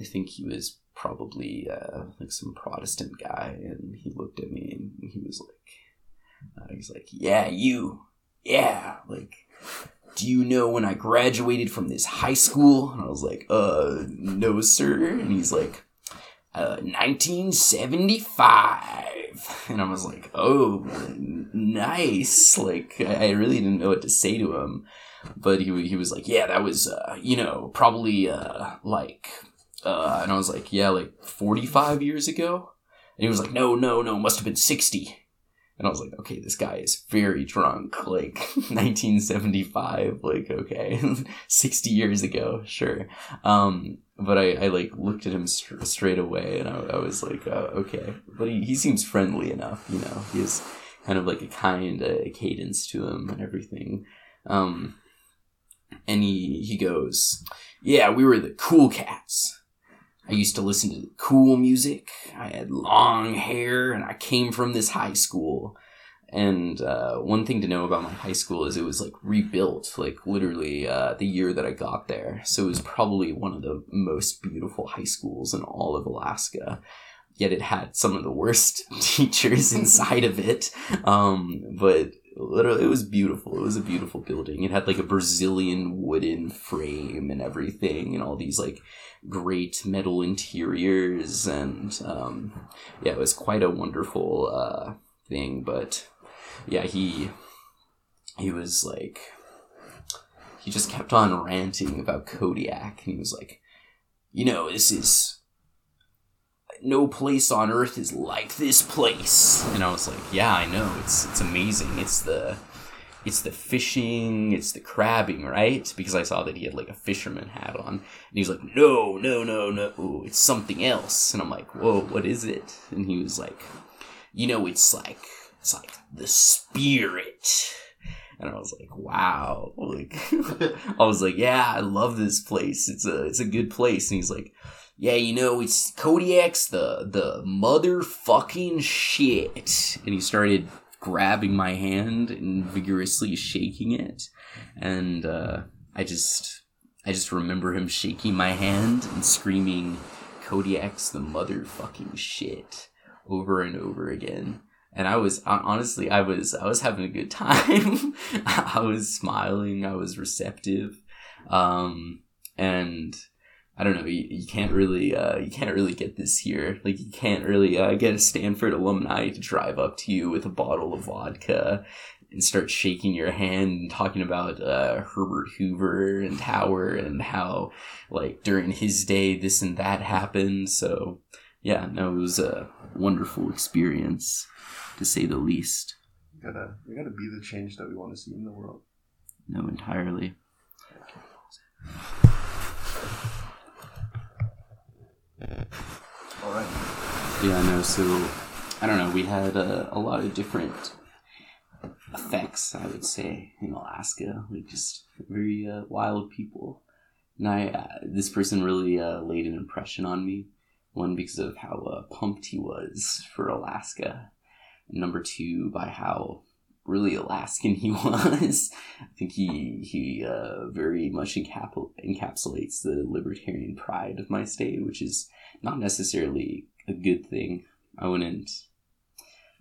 I think he was probably uh, like some Protestant guy, and he looked at me and he was like, uh, he's like, yeah, you, yeah, like. Do you know when I graduated from this high school? And I was like, uh, no, sir. And he's like, uh, 1975. And I was like, oh, nice. Like, I really didn't know what to say to him. But he, he was like, yeah, that was, uh, you know, probably, uh, like, uh, and I was like, yeah, like 45 years ago. And he was like, no, no, no, must have been 60. And I was like, okay, this guy is very drunk. Like, 1975, like, okay, 60 years ago, sure. Um, but I, I like looked at him str- straight away and I, I was like, uh, okay. But he, he seems friendly enough, you know. He has kind of like a kind uh, cadence to him and everything. Um, and he, he goes, yeah, we were the cool cats. I used to listen to cool music. I had long hair, and I came from this high school. And uh, one thing to know about my high school is it was like rebuilt, like literally uh, the year that I got there. So it was probably one of the most beautiful high schools in all of Alaska. Yet it had some of the worst teachers inside of it. Um, but literally, it was beautiful. It was a beautiful building. It had like a Brazilian wooden frame and everything, and all these like great metal interiors. And um, yeah, it was quite a wonderful uh, thing. But yeah, he he was like he just kept on ranting about Kodiak, and he was like, you know, this is no place on earth is like this place. And I was like, yeah, I know. It's it's amazing. It's the it's the fishing, it's the crabbing, right? Because I saw that he had like a fisherman hat on. And he's like, no, no, no, no, it's something else. And I'm like, whoa, what is it? And he was like, you know, it's like, it's like the spirit. And I was like, wow. Like, I was like, yeah, I love this place. It's a, it's a good place. And he's like, yeah, you know, it's Kodiak's the the motherfucking shit. And he started grabbing my hand and vigorously shaking it. And uh, I just I just remember him shaking my hand and screaming Kodiak's the motherfucking shit over and over again. And I was honestly I was I was having a good time. I was smiling, I was receptive. Um and I don't know. You, you can't really uh, you can't really get this here. Like you can't really uh, get a Stanford alumni to drive up to you with a bottle of vodka and start shaking your hand and talking about uh, Herbert Hoover and Tower and how like during his day this and that happened. So yeah, no, it was a wonderful experience to say the least. We gotta we gotta be the change that we want to see in the world. No, entirely. All right. Yeah, no, so I don't know. We had uh, a lot of different effects, I would say, in Alaska. Like just very uh, wild people. And I, uh, this person really uh, laid an impression on me. One because of how uh, pumped he was for Alaska, and number two by how really Alaskan he was. I think he he uh, very much encapsulates the libertarian pride of my state, which is not necessarily a good thing. I wouldn't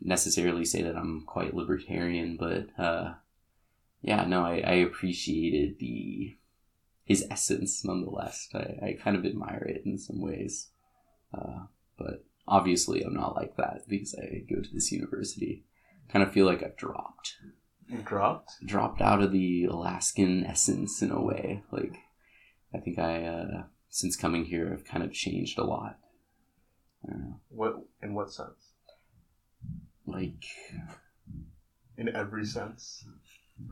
necessarily say that I'm quite libertarian, but uh, yeah, no, I, I appreciated the his essence nonetheless. I, I kind of admire it in some ways, uh, but obviously I'm not like that because I go to this university kind of feel like I've dropped. You dropped? Dropped out of the Alaskan essence in a way. Like, I think I, uh, since coming here, I've kind of changed a lot. I don't know. What in what sense? Like, In every sense.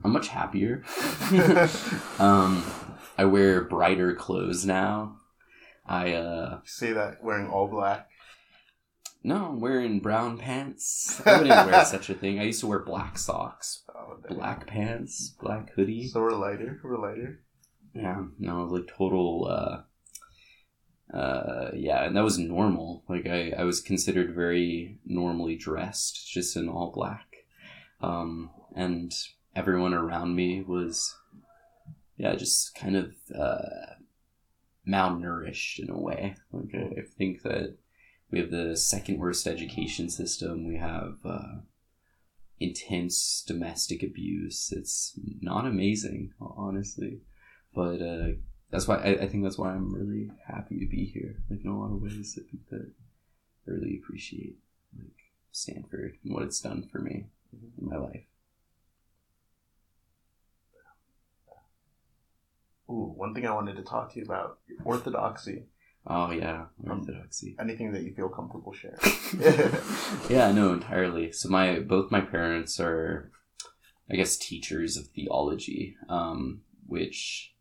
I'm much happier. um, I wear brighter clothes now. I, uh, Say that wearing all black. no, I'm wearing brown pants. I wouldn't wear such a thing. I used to wear black socks, Oh, black pants, black hoodie. So we're lighter. We're lighter. Yeah, no, like total. uh uh Yeah, and that was normal. Like I, I was considered very normally dressed, just in all black, um, and everyone around me was, yeah, just kind of uh malnourished in a way. Like I, I think that we have the second worst education system. We have. uh intense domestic abuse it's not amazing honestly but uh, that's why I, I think that's why I'm really happy to be here. Like in a lot of ways, I think that I really appreciate like Stanford and what it's done for me in my life. Ooh, one thing I wanted to talk to you about orthodoxy. Oh yeah, orthodoxy. Anything that you feel comfortable sharing. yeah, no, entirely. So my both my parents are, I guess, teachers of theology, um, which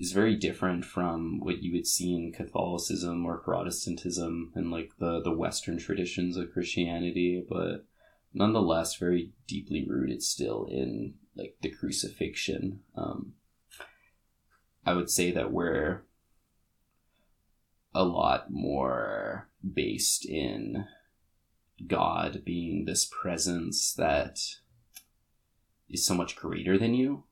is very different from what you would see in Catholicism or Protestantism and like the the Western traditions of Christianity, but nonetheless very deeply rooted still in like the crucifixion. Um, I would say that we're a lot more based in God being this presence that is so much greater than you.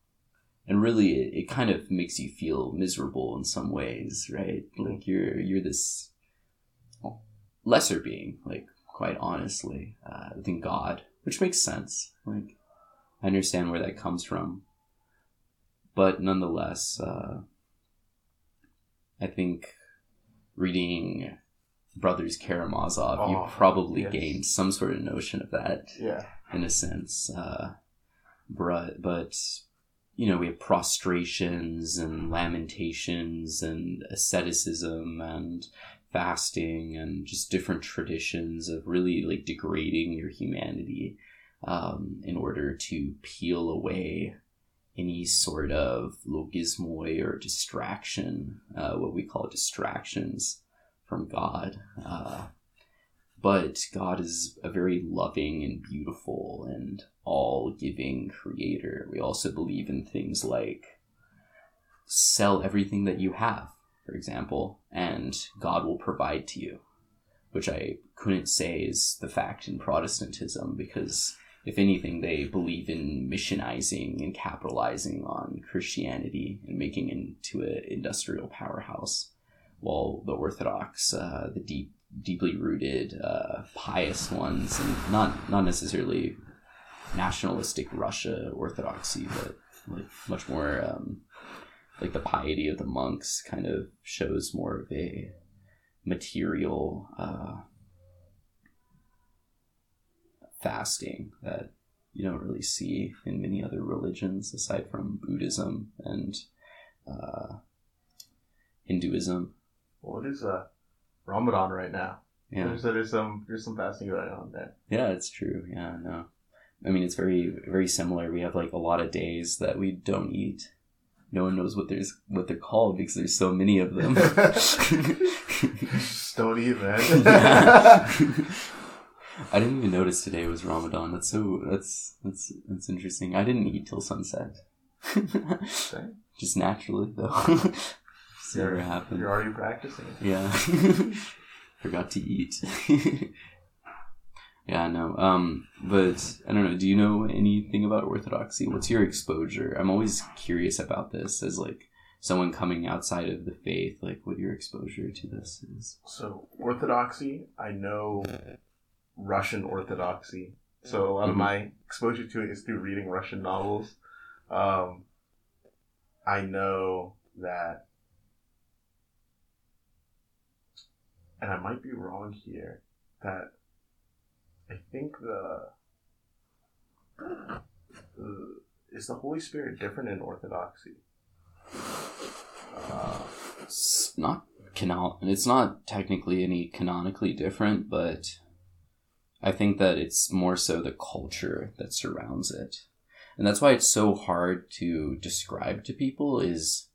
And really, it, it kind of makes you feel miserable in some ways, right? Like you're you're this lesser being, like quite honestly, uh, than God, which makes sense. Like I understand where that comes from, but nonetheless, uh, I think reading Brothers Karamazov, Oh, you probably yes. gained some sort of notion of that Yeah. in a sense. Uh, but, but, you know, we have prostrations and lamentations and asceticism and fasting and just different traditions of really like degrading your humanity um, in order to peel away any sort of logismoi or distraction, uh, what we call distractions from God. Uh, but God is a very loving and beautiful and all giving creator. We also believe in things like sell everything that you have, for example, and God will provide to you, which I couldn't say is the fact in Protestantism because if anything, they believe in missionizing and capitalizing on Christianity and making it into an industrial powerhouse, while the Orthodox, uh, the deep, deeply rooted, uh, pious ones, and not not necessarily nationalistic Russia orthodoxy, but like much more um, like the piety of the monks, kind of shows more of a material. Uh, fasting that you don't really see in many other religions aside from Buddhism and uh, Hinduism. Well, it is uh, Ramadan right now. Yeah, So there's some there's some fasting going on there. yeah, it's true. Yeah, no, I mean it's very very similar. We have like a lot of days that we don't eat. No one knows what there's what they're called because there's so many of them. Just don't eat, man. I didn't even notice today was Ramadan. That's so that's that's that's interesting. I didn't eat till sunset. Just naturally though. Never You're- happened. You're already practicing. Yeah. Forgot to eat. Yeah, I know. Um, but I don't know. Do you know anything about Orthodoxy? What's your exposure? I'm always curious about this as like someone coming outside of the faith. Like, what your exposure to this is. So Orthodoxy, I know Russian Orthodoxy. So a lot of Mhm. my exposure to it is through reading Russian novels. Um, I know that, and I might be wrong here, that I think the, is the Holy Spirit different in Orthodoxy? Uh, It's not canon. It's not technically any canonically different, but I think that it's more so the culture that surrounds it, and that's why it's so hard to describe to people. Is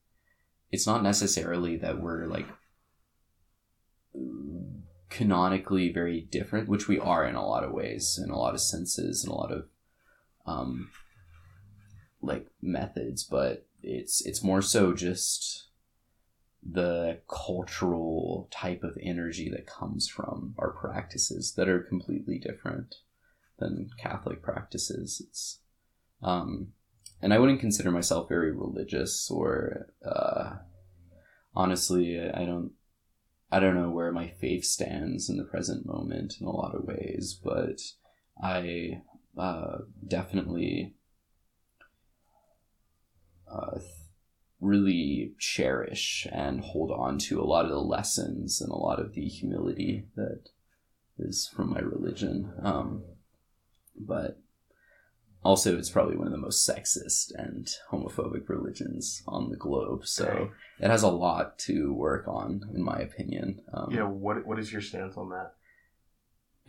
it's not necessarily that we're like canonically very different, which we are in a lot of ways, in a lot of senses, in a lot of um, like methods, but it's it's more so just the cultural type of energy that comes from our practices that are completely different than Catholic practices. It's um, and I wouldn't consider myself very religious or uh, honestly, I don't. I don't know where my faith stands in the present moment in a lot of ways, but I uh, definitely uh, really cherish and hold on to a lot of the lessons and a lot of the humility that is from my religion. Um, but also, it's probably one of the most sexist and homophobic religions on the globe. So Okay. it has a lot to work on, in my opinion. Um, yeah, what what is your stance on that?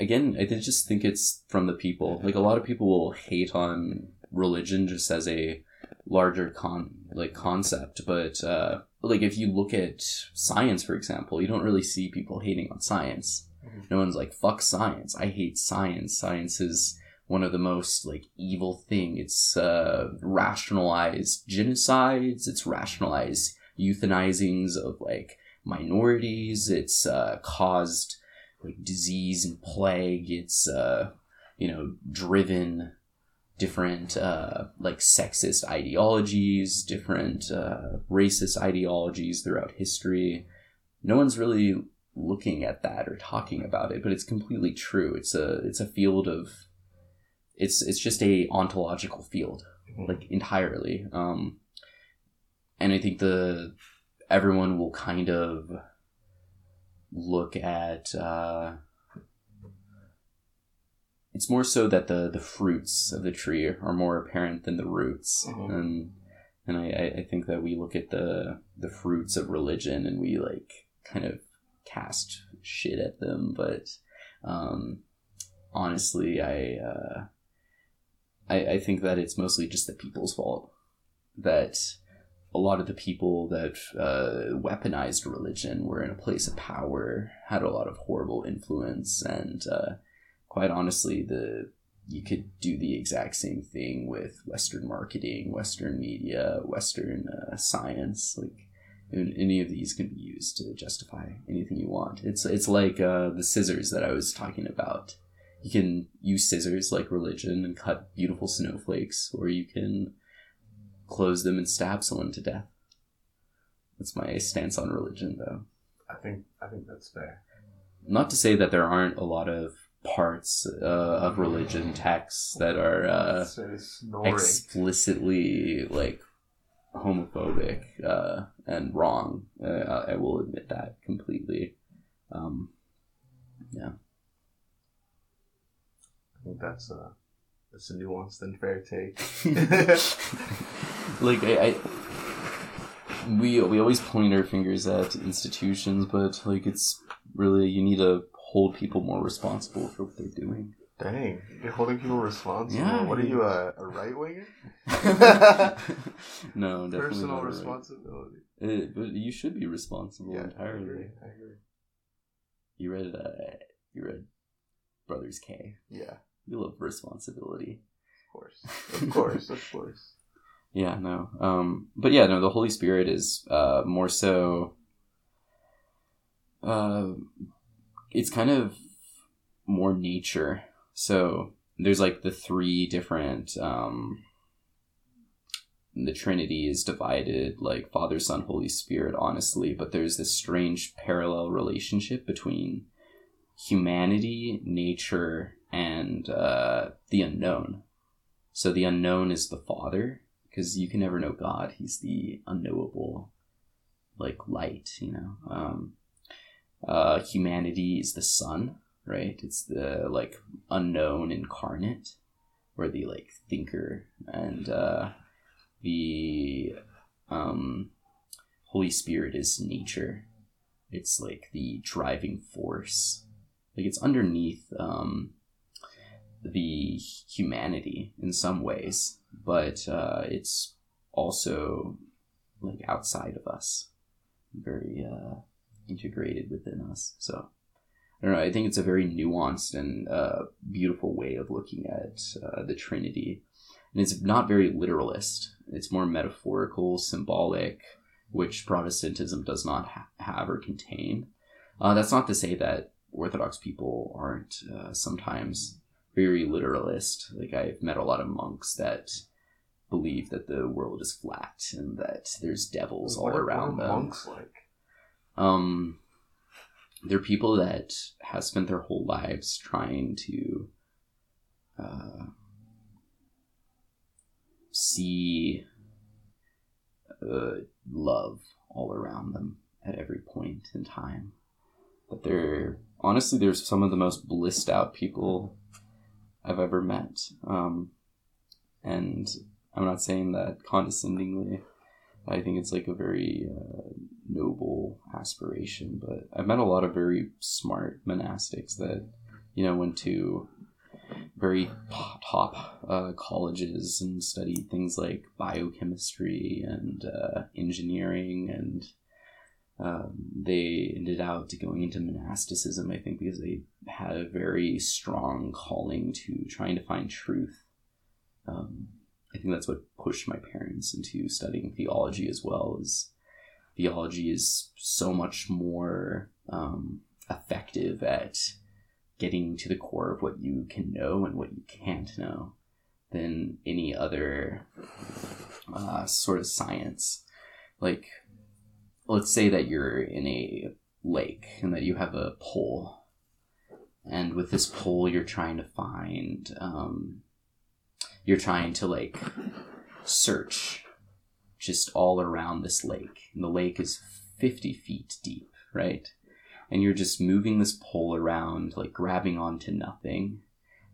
again, I just think it's from the people. Like a lot of people will hate on religion just as a larger con like concept, but uh, like if you look at science, for example, you don't really see people hating on science. Mhm. No one's like fuck science. I hate science. Science is one of the most like evil thing. It's uh, rationalized genocides. It's rationalized euthanizings of like minorities. It's uh, caused like disease and plague. It's uh, you know driven different uh, like sexist ideologies, different uh, racist ideologies throughout history. No one's really looking at that or talking about it, but it's completely true. It's a it's a field of it's it's just a ontological field, like entirely. Um, and I think the everyone will kind of look at uh, it's more so that the the fruits of the tree are more apparent than the roots Mhm. and and I, I- I think that we look at the the fruits of religion and we like kind of cast shit at them but um honestly i uh I, I think that it's mostly just the people's fault that a lot of the people that uh, weaponized religion were in a place of power, had a lot of horrible influence, and uh, quite honestly, the you could do the exact same thing with Western marketing, Western media, Western uh, science. Like any of these can be used to justify anything you want. It's it's like uh, the scissors that I was talking about. You can use scissors like religion and cut beautiful snowflakes, or you can close them and stab someone to death. That's my stance on religion, though. I think I think that's fair. Not to say that there aren't a lot of parts uh, of religion texts that are uh, explicitly like homophobic uh, and wrong. Uh, I will admit that completely. Um, I think that's a that's a nuanced and fair take. like I, I we we always point our fingers at institutions, but like it's really you need to hold people more responsible for what they're doing. Dang, you're holding people responsible. Yeah. What are you, a, a right winger? no, definitely Personal not right. responsibility. Uh, but you should be responsible Yeah, I entirely. agree. I agree. You read uh, you read Brothers K. Yeah, You love responsibility. of course, of course, of course. Yeah, no. Um, but yeah, no. The Holy Spirit is uh, more so. Uh, it's kind of more nature. So there's like the three different. Um, the Trinity is divided like Father, Son, Holy Spirit, honestly, but there's this strange parallel relationship between humanity, nature, and uh, the unknown. So the unknown is the Father, because you can never know God. He's the unknowable, like light, you know. Um, uh, humanity is the Son, right? It's the like unknown incarnate, or the like thinker, and uh, the um, Holy Spirit is nature. It's like the driving force. Like it's underneath um, the humanity in some ways, but uh, it's also like outside of us, very uh, integrated within us. So I don't know. I think it's a very nuanced and uh, beautiful way of looking at uh, the Trinity, and it's not very literalist. It's more metaphorical, symbolic, which Protestantism does not ha- have or contain. Uh, that's not to say that Orthodox people aren't uh, sometimes very literalist. Like I've met a lot of monks that believe that the world is flat and that there's devils all What are- around them. monks like? Um, they're people that have spent their whole lives trying to uh, see uh, love all around them at every point in time. But they're honestly, they're some of the most blissed out people I've ever met. Um, and I'm not saying that condescendingly. I think it's like a very uh, noble aspiration. But I've met a lot of very smart monastics that, you know, went to very top, uh, colleges and studied things like biochemistry and uh, engineering and um, they ended out going into monasticism i think because they had a very strong calling to trying to find truth um, i think that's what pushed my parents into studying theology as well is theology is so much more um, effective at getting to the core of what you can know and what you can't know than any other uh, sort of science. Like, let's say that you're in a lake and that you have a pole, and with this pole, you're trying to find, um, you're trying to like search just all around this lake. And the lake is 50 feet deep, right? And you're just moving this pole around, like grabbing onto nothing.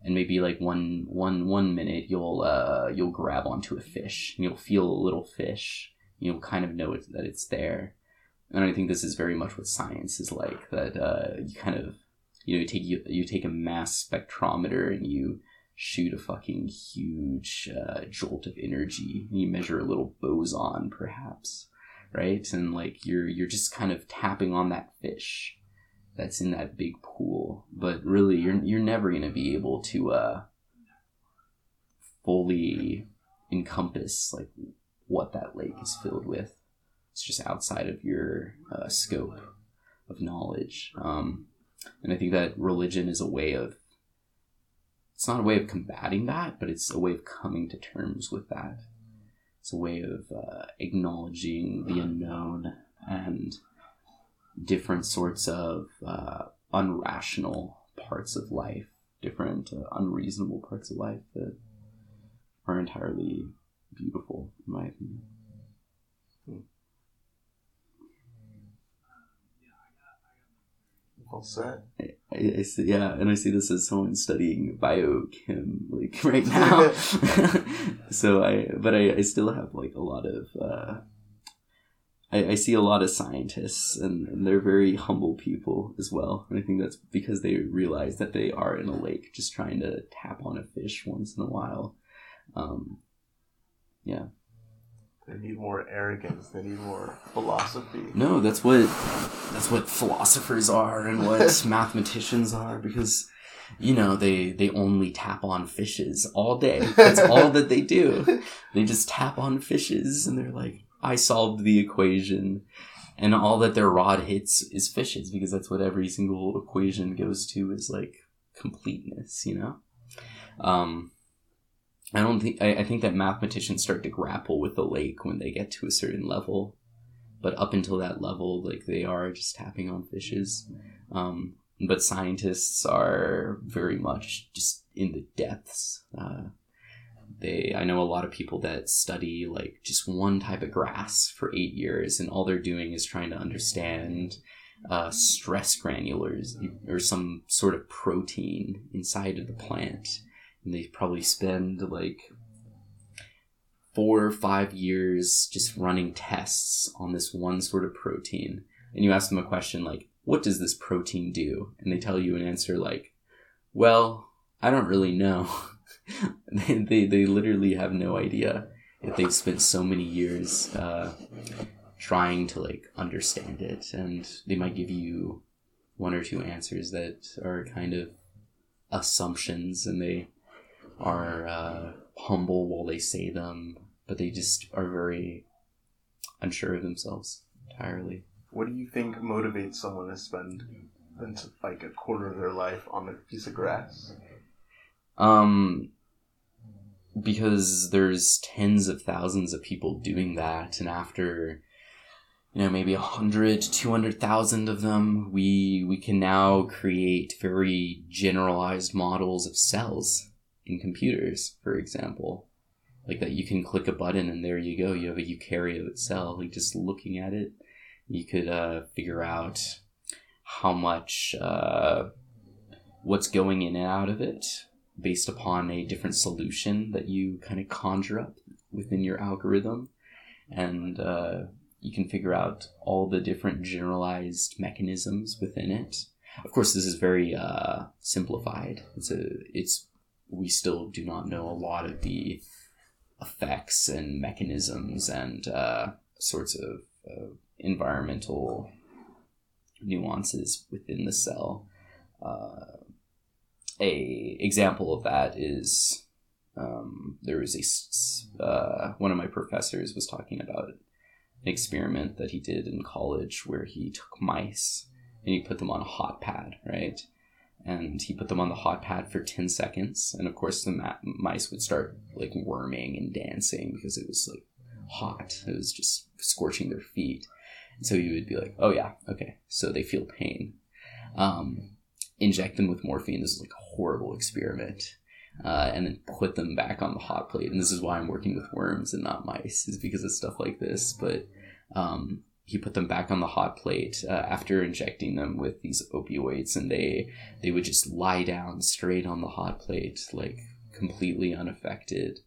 And maybe like one one one minute you'll uh you'll grab onto a fish and you'll feel a little fish. You'll kind of know it, that it's there. And I think this is very much what science is like. That uh, you kind of you know you take you, you take a mass spectrometer and you shoot a fucking huge uh, jolt of energy. And you measure a little boson, perhaps, right? And like you're you're just kind of tapping on that fish that's in that big pool. But really, you're you're never gonna be able to uh, fully encompass like what that lake is filled with. It's just outside of your uh, scope of knowledge. Um, and I think that religion is a way of it's not a way of combating that, but it's a way of coming to terms with that. It's a way of uh, acknowledging the unknown and different sorts of uh, unrational parts of life, different uh, unreasonable parts of life that are entirely beautiful, in my opinion. Well said. I, I see, yeah, and I see this as someone studying biochem like right now. so I, but I, I still have like a lot of. Uh, I, I see a lot of scientists, and, and they're very humble people as well. And I think that's because they realize that they are in a lake, just trying to tap on a fish once in a while. Um, yeah. They need more arrogance. They need more philosophy. No, that's what that's what philosophers are and what mathematicians are because you know they they only tap on fishes all day. That's all that they do. They just tap on fishes and they're like, I solved the equation. And all that their rod hits is fishes because that's what every single equation goes to is like completeness, you know? Um, I don't think I, I think that mathematicians start to grapple with the lake when they get to a certain level, but up until that level, like they are just tapping on fishes. Um, but scientists are very much just in the depths. Uh, they I know a lot of people that study like just one type of grass for eight years, and all they're doing is trying to understand uh, stress granules or some sort of protein inside of the plant and they probably spend like four or five years just running tests on this one sort of protein. And you ask them a question like, what does this protein do? And they tell you an answer like, well, I don't really know. they, they, they literally have no idea if they've spent so many years uh, trying to like understand it. And they might give you one or two answers that are kind of assumptions and they are uh, humble while they say them, but they just are very unsure of themselves entirely. What do you think motivates someone to spend like a quarter of their life on a piece of grass? Um, because there's tens of thousands of people doing that, and after you know maybe a hundred, two hundred thousand of them, we we can now create very generalized models of cells in computers, for example. Like that you can click a button and there you go, you have a eukaryote cell. Like just looking at it, you could uh, figure out how much, uh, what's going in and out of it based upon a different solution that you kind of conjure up within your algorithm. And uh, you can figure out all the different generalized mechanisms within it. Of course, this is very uh, simplified. It's a it's we still do not know a lot of the effects and mechanisms and uh, sorts of uh, environmental nuances within the cell. Uh, a example of that is um, there was a uh, one of my professors was talking about an experiment that he did in college where he took mice and he put them on a hot pad, right? And he put them on the hot pad for 10 seconds. And of course, the ma- mice would start like worming and dancing because it was like hot. It was just scorching their feet. And so you would be like, oh, yeah, okay. So they feel pain. Um, inject them with morphine. This is like a horrible experiment. Uh, and then put them back on the hot plate. And this is why I'm working with worms and not mice, is because of stuff like this. But um, he put them back on the hot plate uh, after injecting them with these opioids, and they they would just lie down straight on the hot plate, like completely unaffected,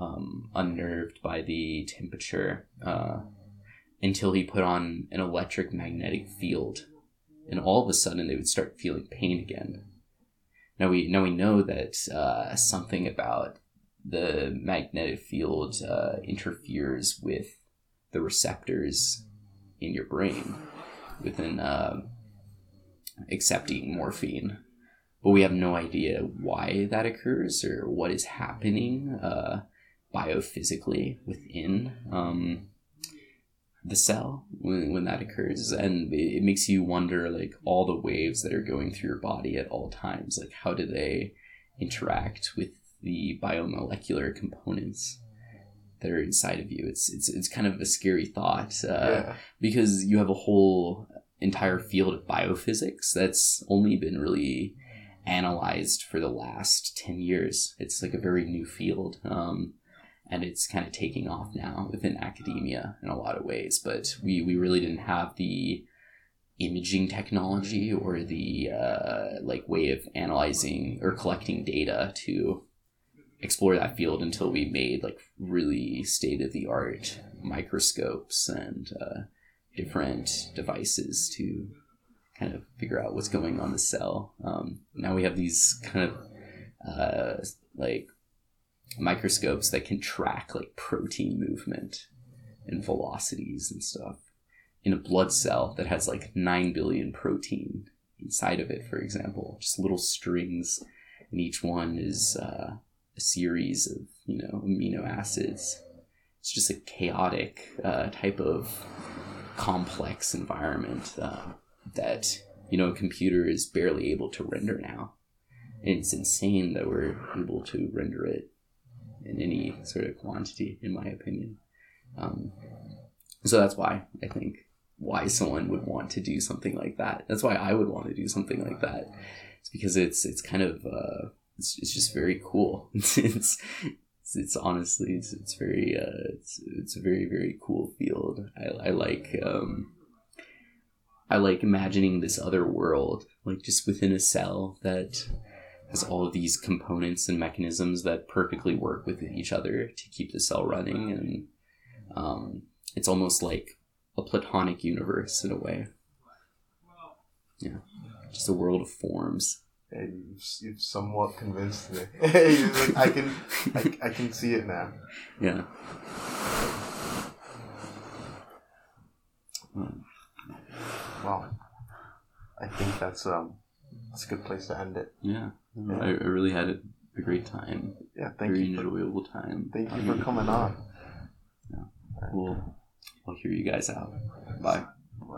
um, unnerved by the temperature, uh, until he put on an electric magnetic field, and all of a sudden they would start feeling pain again. Now we now we know that uh, something about the magnetic field uh, interferes with the receptors in your brain within uh, accepting morphine, but we have no idea why that occurs or what is happening uh, biophysically within um, the cell when, when that occurs. And it, it makes you wonder like all the waves that are going through your body at all times. Like how do they interact with the biomolecular components that are inside of you. It's it's, it's kind of a scary thought uh, yeah. because you have a whole entire field of biophysics that's only been really analyzed for the last 10 years. It's like a very new field um, and it's kind of taking off now within academia in a lot of ways. But we, we really didn't have the imaging technology or the uh, like way of analyzing or collecting data to explore that field until we made like really state of the art microscopes and uh, different devices to kind of figure out what's going on the cell. Um, now we have these kind of uh, like microscopes that can track like protein movement and velocities and stuff in a blood cell that has like 9 billion protein inside of it, for example, just little strings, and each one is uh, a series of you know amino acids. It's just a chaotic uh, type of complex environment uh, that you know a computer is barely able to render now. And it's insane that we're able to render it in any sort of quantity, in my opinion. Um, so that's why I think why someone would want to do something like that. That's why I would want to do something like that. It's because it's it's kind of uh, it's, it's just very cool. It's it's, it's honestly it's, it's very uh, it's it's a very very cool field. I, I like um, I like imagining this other world like just within a cell that has all of these components and mechanisms that perfectly work with each other to keep the cell running and um, it's almost like a platonic universe in a way yeah just a world of forms Hey, you've, you've somewhat convinced me. I can, I, I can see it now. yeah Wow. I think that's um, that's a good place to end it. yeah I, I really had a, a great time Yeah, thank very you. For, enjoyable time thank you for coming on. Yeah. we'll we'll hear you guys out bye